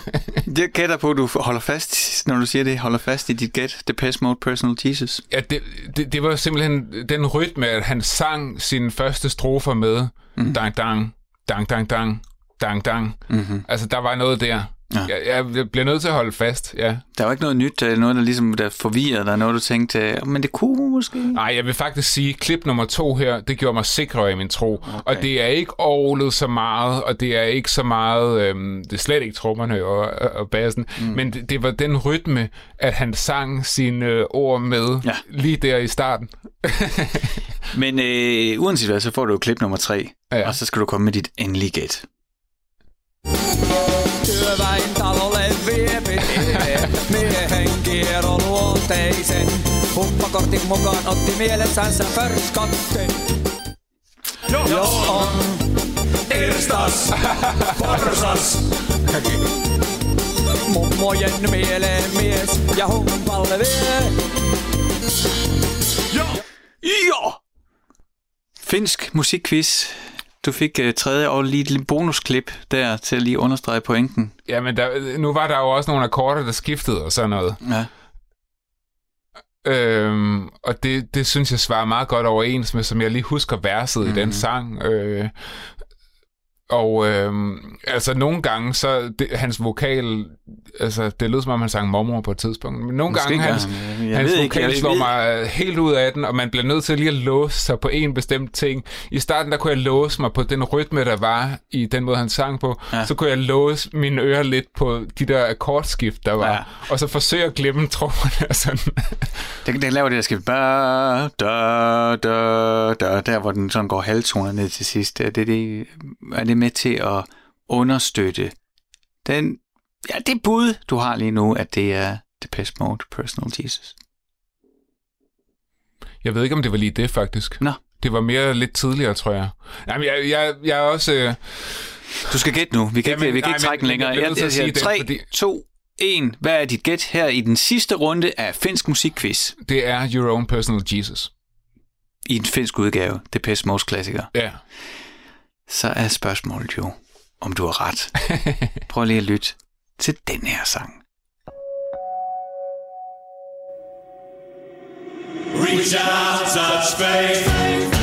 [LAUGHS] Jeg gætter på, at du holder fast, når du siger det, holder fast i dit gæt, Depeche Mode Personal Jesus. ja, det, det, det var simpelthen den rytme, at han sang sine første strofer med mm. dang, dang, dang, dang, dang, dang, dang. Mm-hmm. Altså, der var noget der. Ja. Jeg, jeg bliver nødt til at holde fast, ja. Der var ikke noget nyt, der noget, der ligesom der forvirrede dig, noget du tænkte, "Åh, men det kunne måske. Nej, jeg vil faktisk sige, klip nummer to her, det gjorde mig sikrere i min tro. Okay. Og det er ikke orglet så meget, og det er ikke så meget, øhm, det er slet ikke trommerne og, og, og bassen, mm. men det, det var den rytme, at han sang sine øh, ord med Ja. lige der i starten. [LAUGHS] Men øh, uanset hvad, så får du klip nummer tre, ja. og så skal du komme med dit endelige gæt. Työväin talolle viepitee, miehen kierro luonteisen. Humppakortin mukaan otti mielessänsä förskatten. Jos on erstas, porsas, mummojen mieleen mies ja humpalvee. jo, Ja! Finsk musikquiz Du fik uh, tredje og lige et lille bonusklip der til at lige understrege pointen. Jamen, der, nu var der jo også nogle akkorder, der skiftede og sådan noget. Ja. Øhm, og det, det synes jeg svarer meget godt overens med, som jeg lige husker verset mm-hmm. i den sang. Øh, og øh, altså nogle gange, så det, hans vokal, altså det lød som om han sang mormor på et tidspunkt, men nogle Måske gange hans, han. Jeg hans ikke, vokal jeg slår mig helt ud af den, og man bliver nødt til lige at låse sig på en bestemt ting. I starten, der kunne jeg låse mig på den rytme, der var i den måde, han sang på. Ja. Så kunne jeg låse mine ører lidt på de der akkordskift, der var. Ja. Og så forsøge at glemme trommerne og sådan. [LAUGHS] Den, den laver det der skift. Ba, da, da, da, der, hvor den sådan går halvtoner ned til sidst. Det, det, det, er det med til at understøtte den, ja, det bud, du har lige nu, at det er Depeche Mode Personal Jesus. Jeg ved ikke, om det var lige det, faktisk. Nå. Det var mere lidt tidligere, tror jeg. Jamen, jeg, jeg, jeg er også... Øh, Du skal gætte nu. Vi kan Jamen, ikke, vi kan nej, ikke trække den men længere. jeg Jeg, jeg, det, 3, fordi- 2, 1. Hvad er dit gæt her i den sidste runde af finsk musikquiz? det er Your Own Personal Jesus. I en finsk udgave, Depeche Mode klassiker. Ja. Så er spørgsmålet jo, om du har ret. [LAUGHS] Prøv lige at lytte til den her sang. Reach out, touch faith.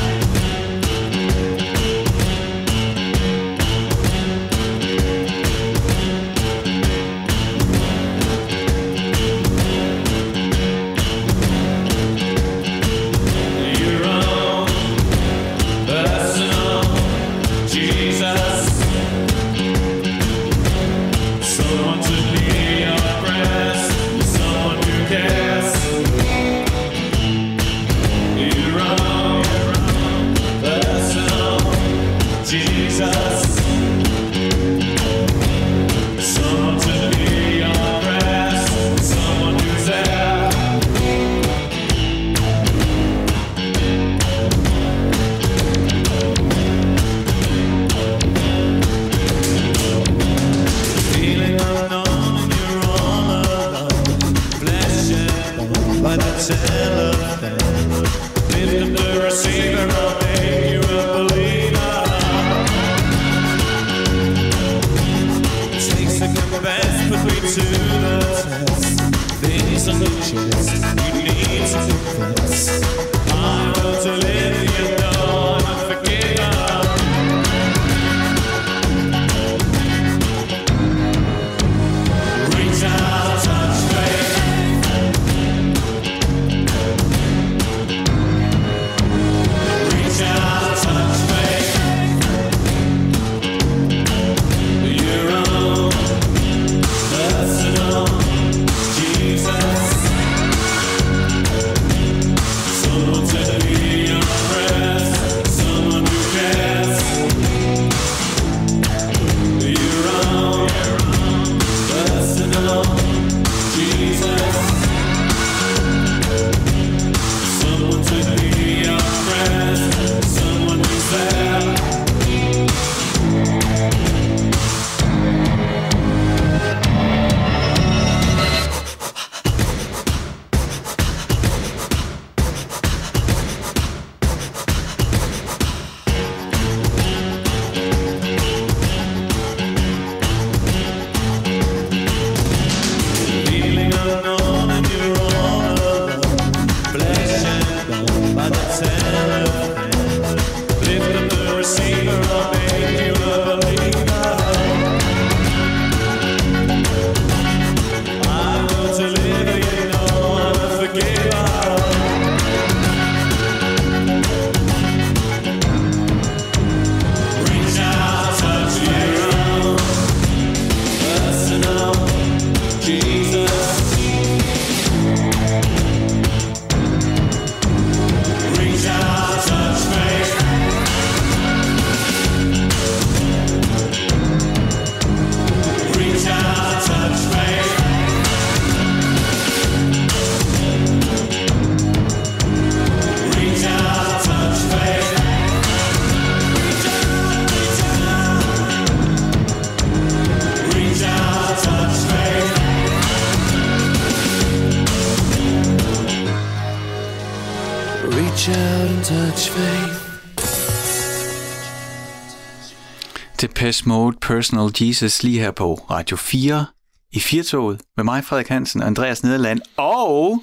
Depeche Mode Personal Jesus lige her på Radio 4 i Firtoget med mig, Frederik Hansen og Andreas Nederland. Og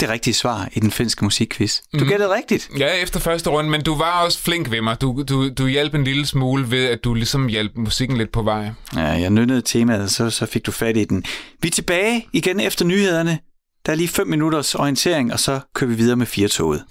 det rigtige svar i den finske musikquiz. Du mm. gættede rigtigt. Ja, efter første runde, men du var også flink ved mig. Du, du, du hjalp en lille smule ved, at du ligesom hjalp musikken lidt på vej. Ja, jeg nynnede temaet, så, så fik du fat i den. Vi er tilbage igen efter nyhederne. Der er lige 5 minutters orientering, og så kører vi videre med Firtoget.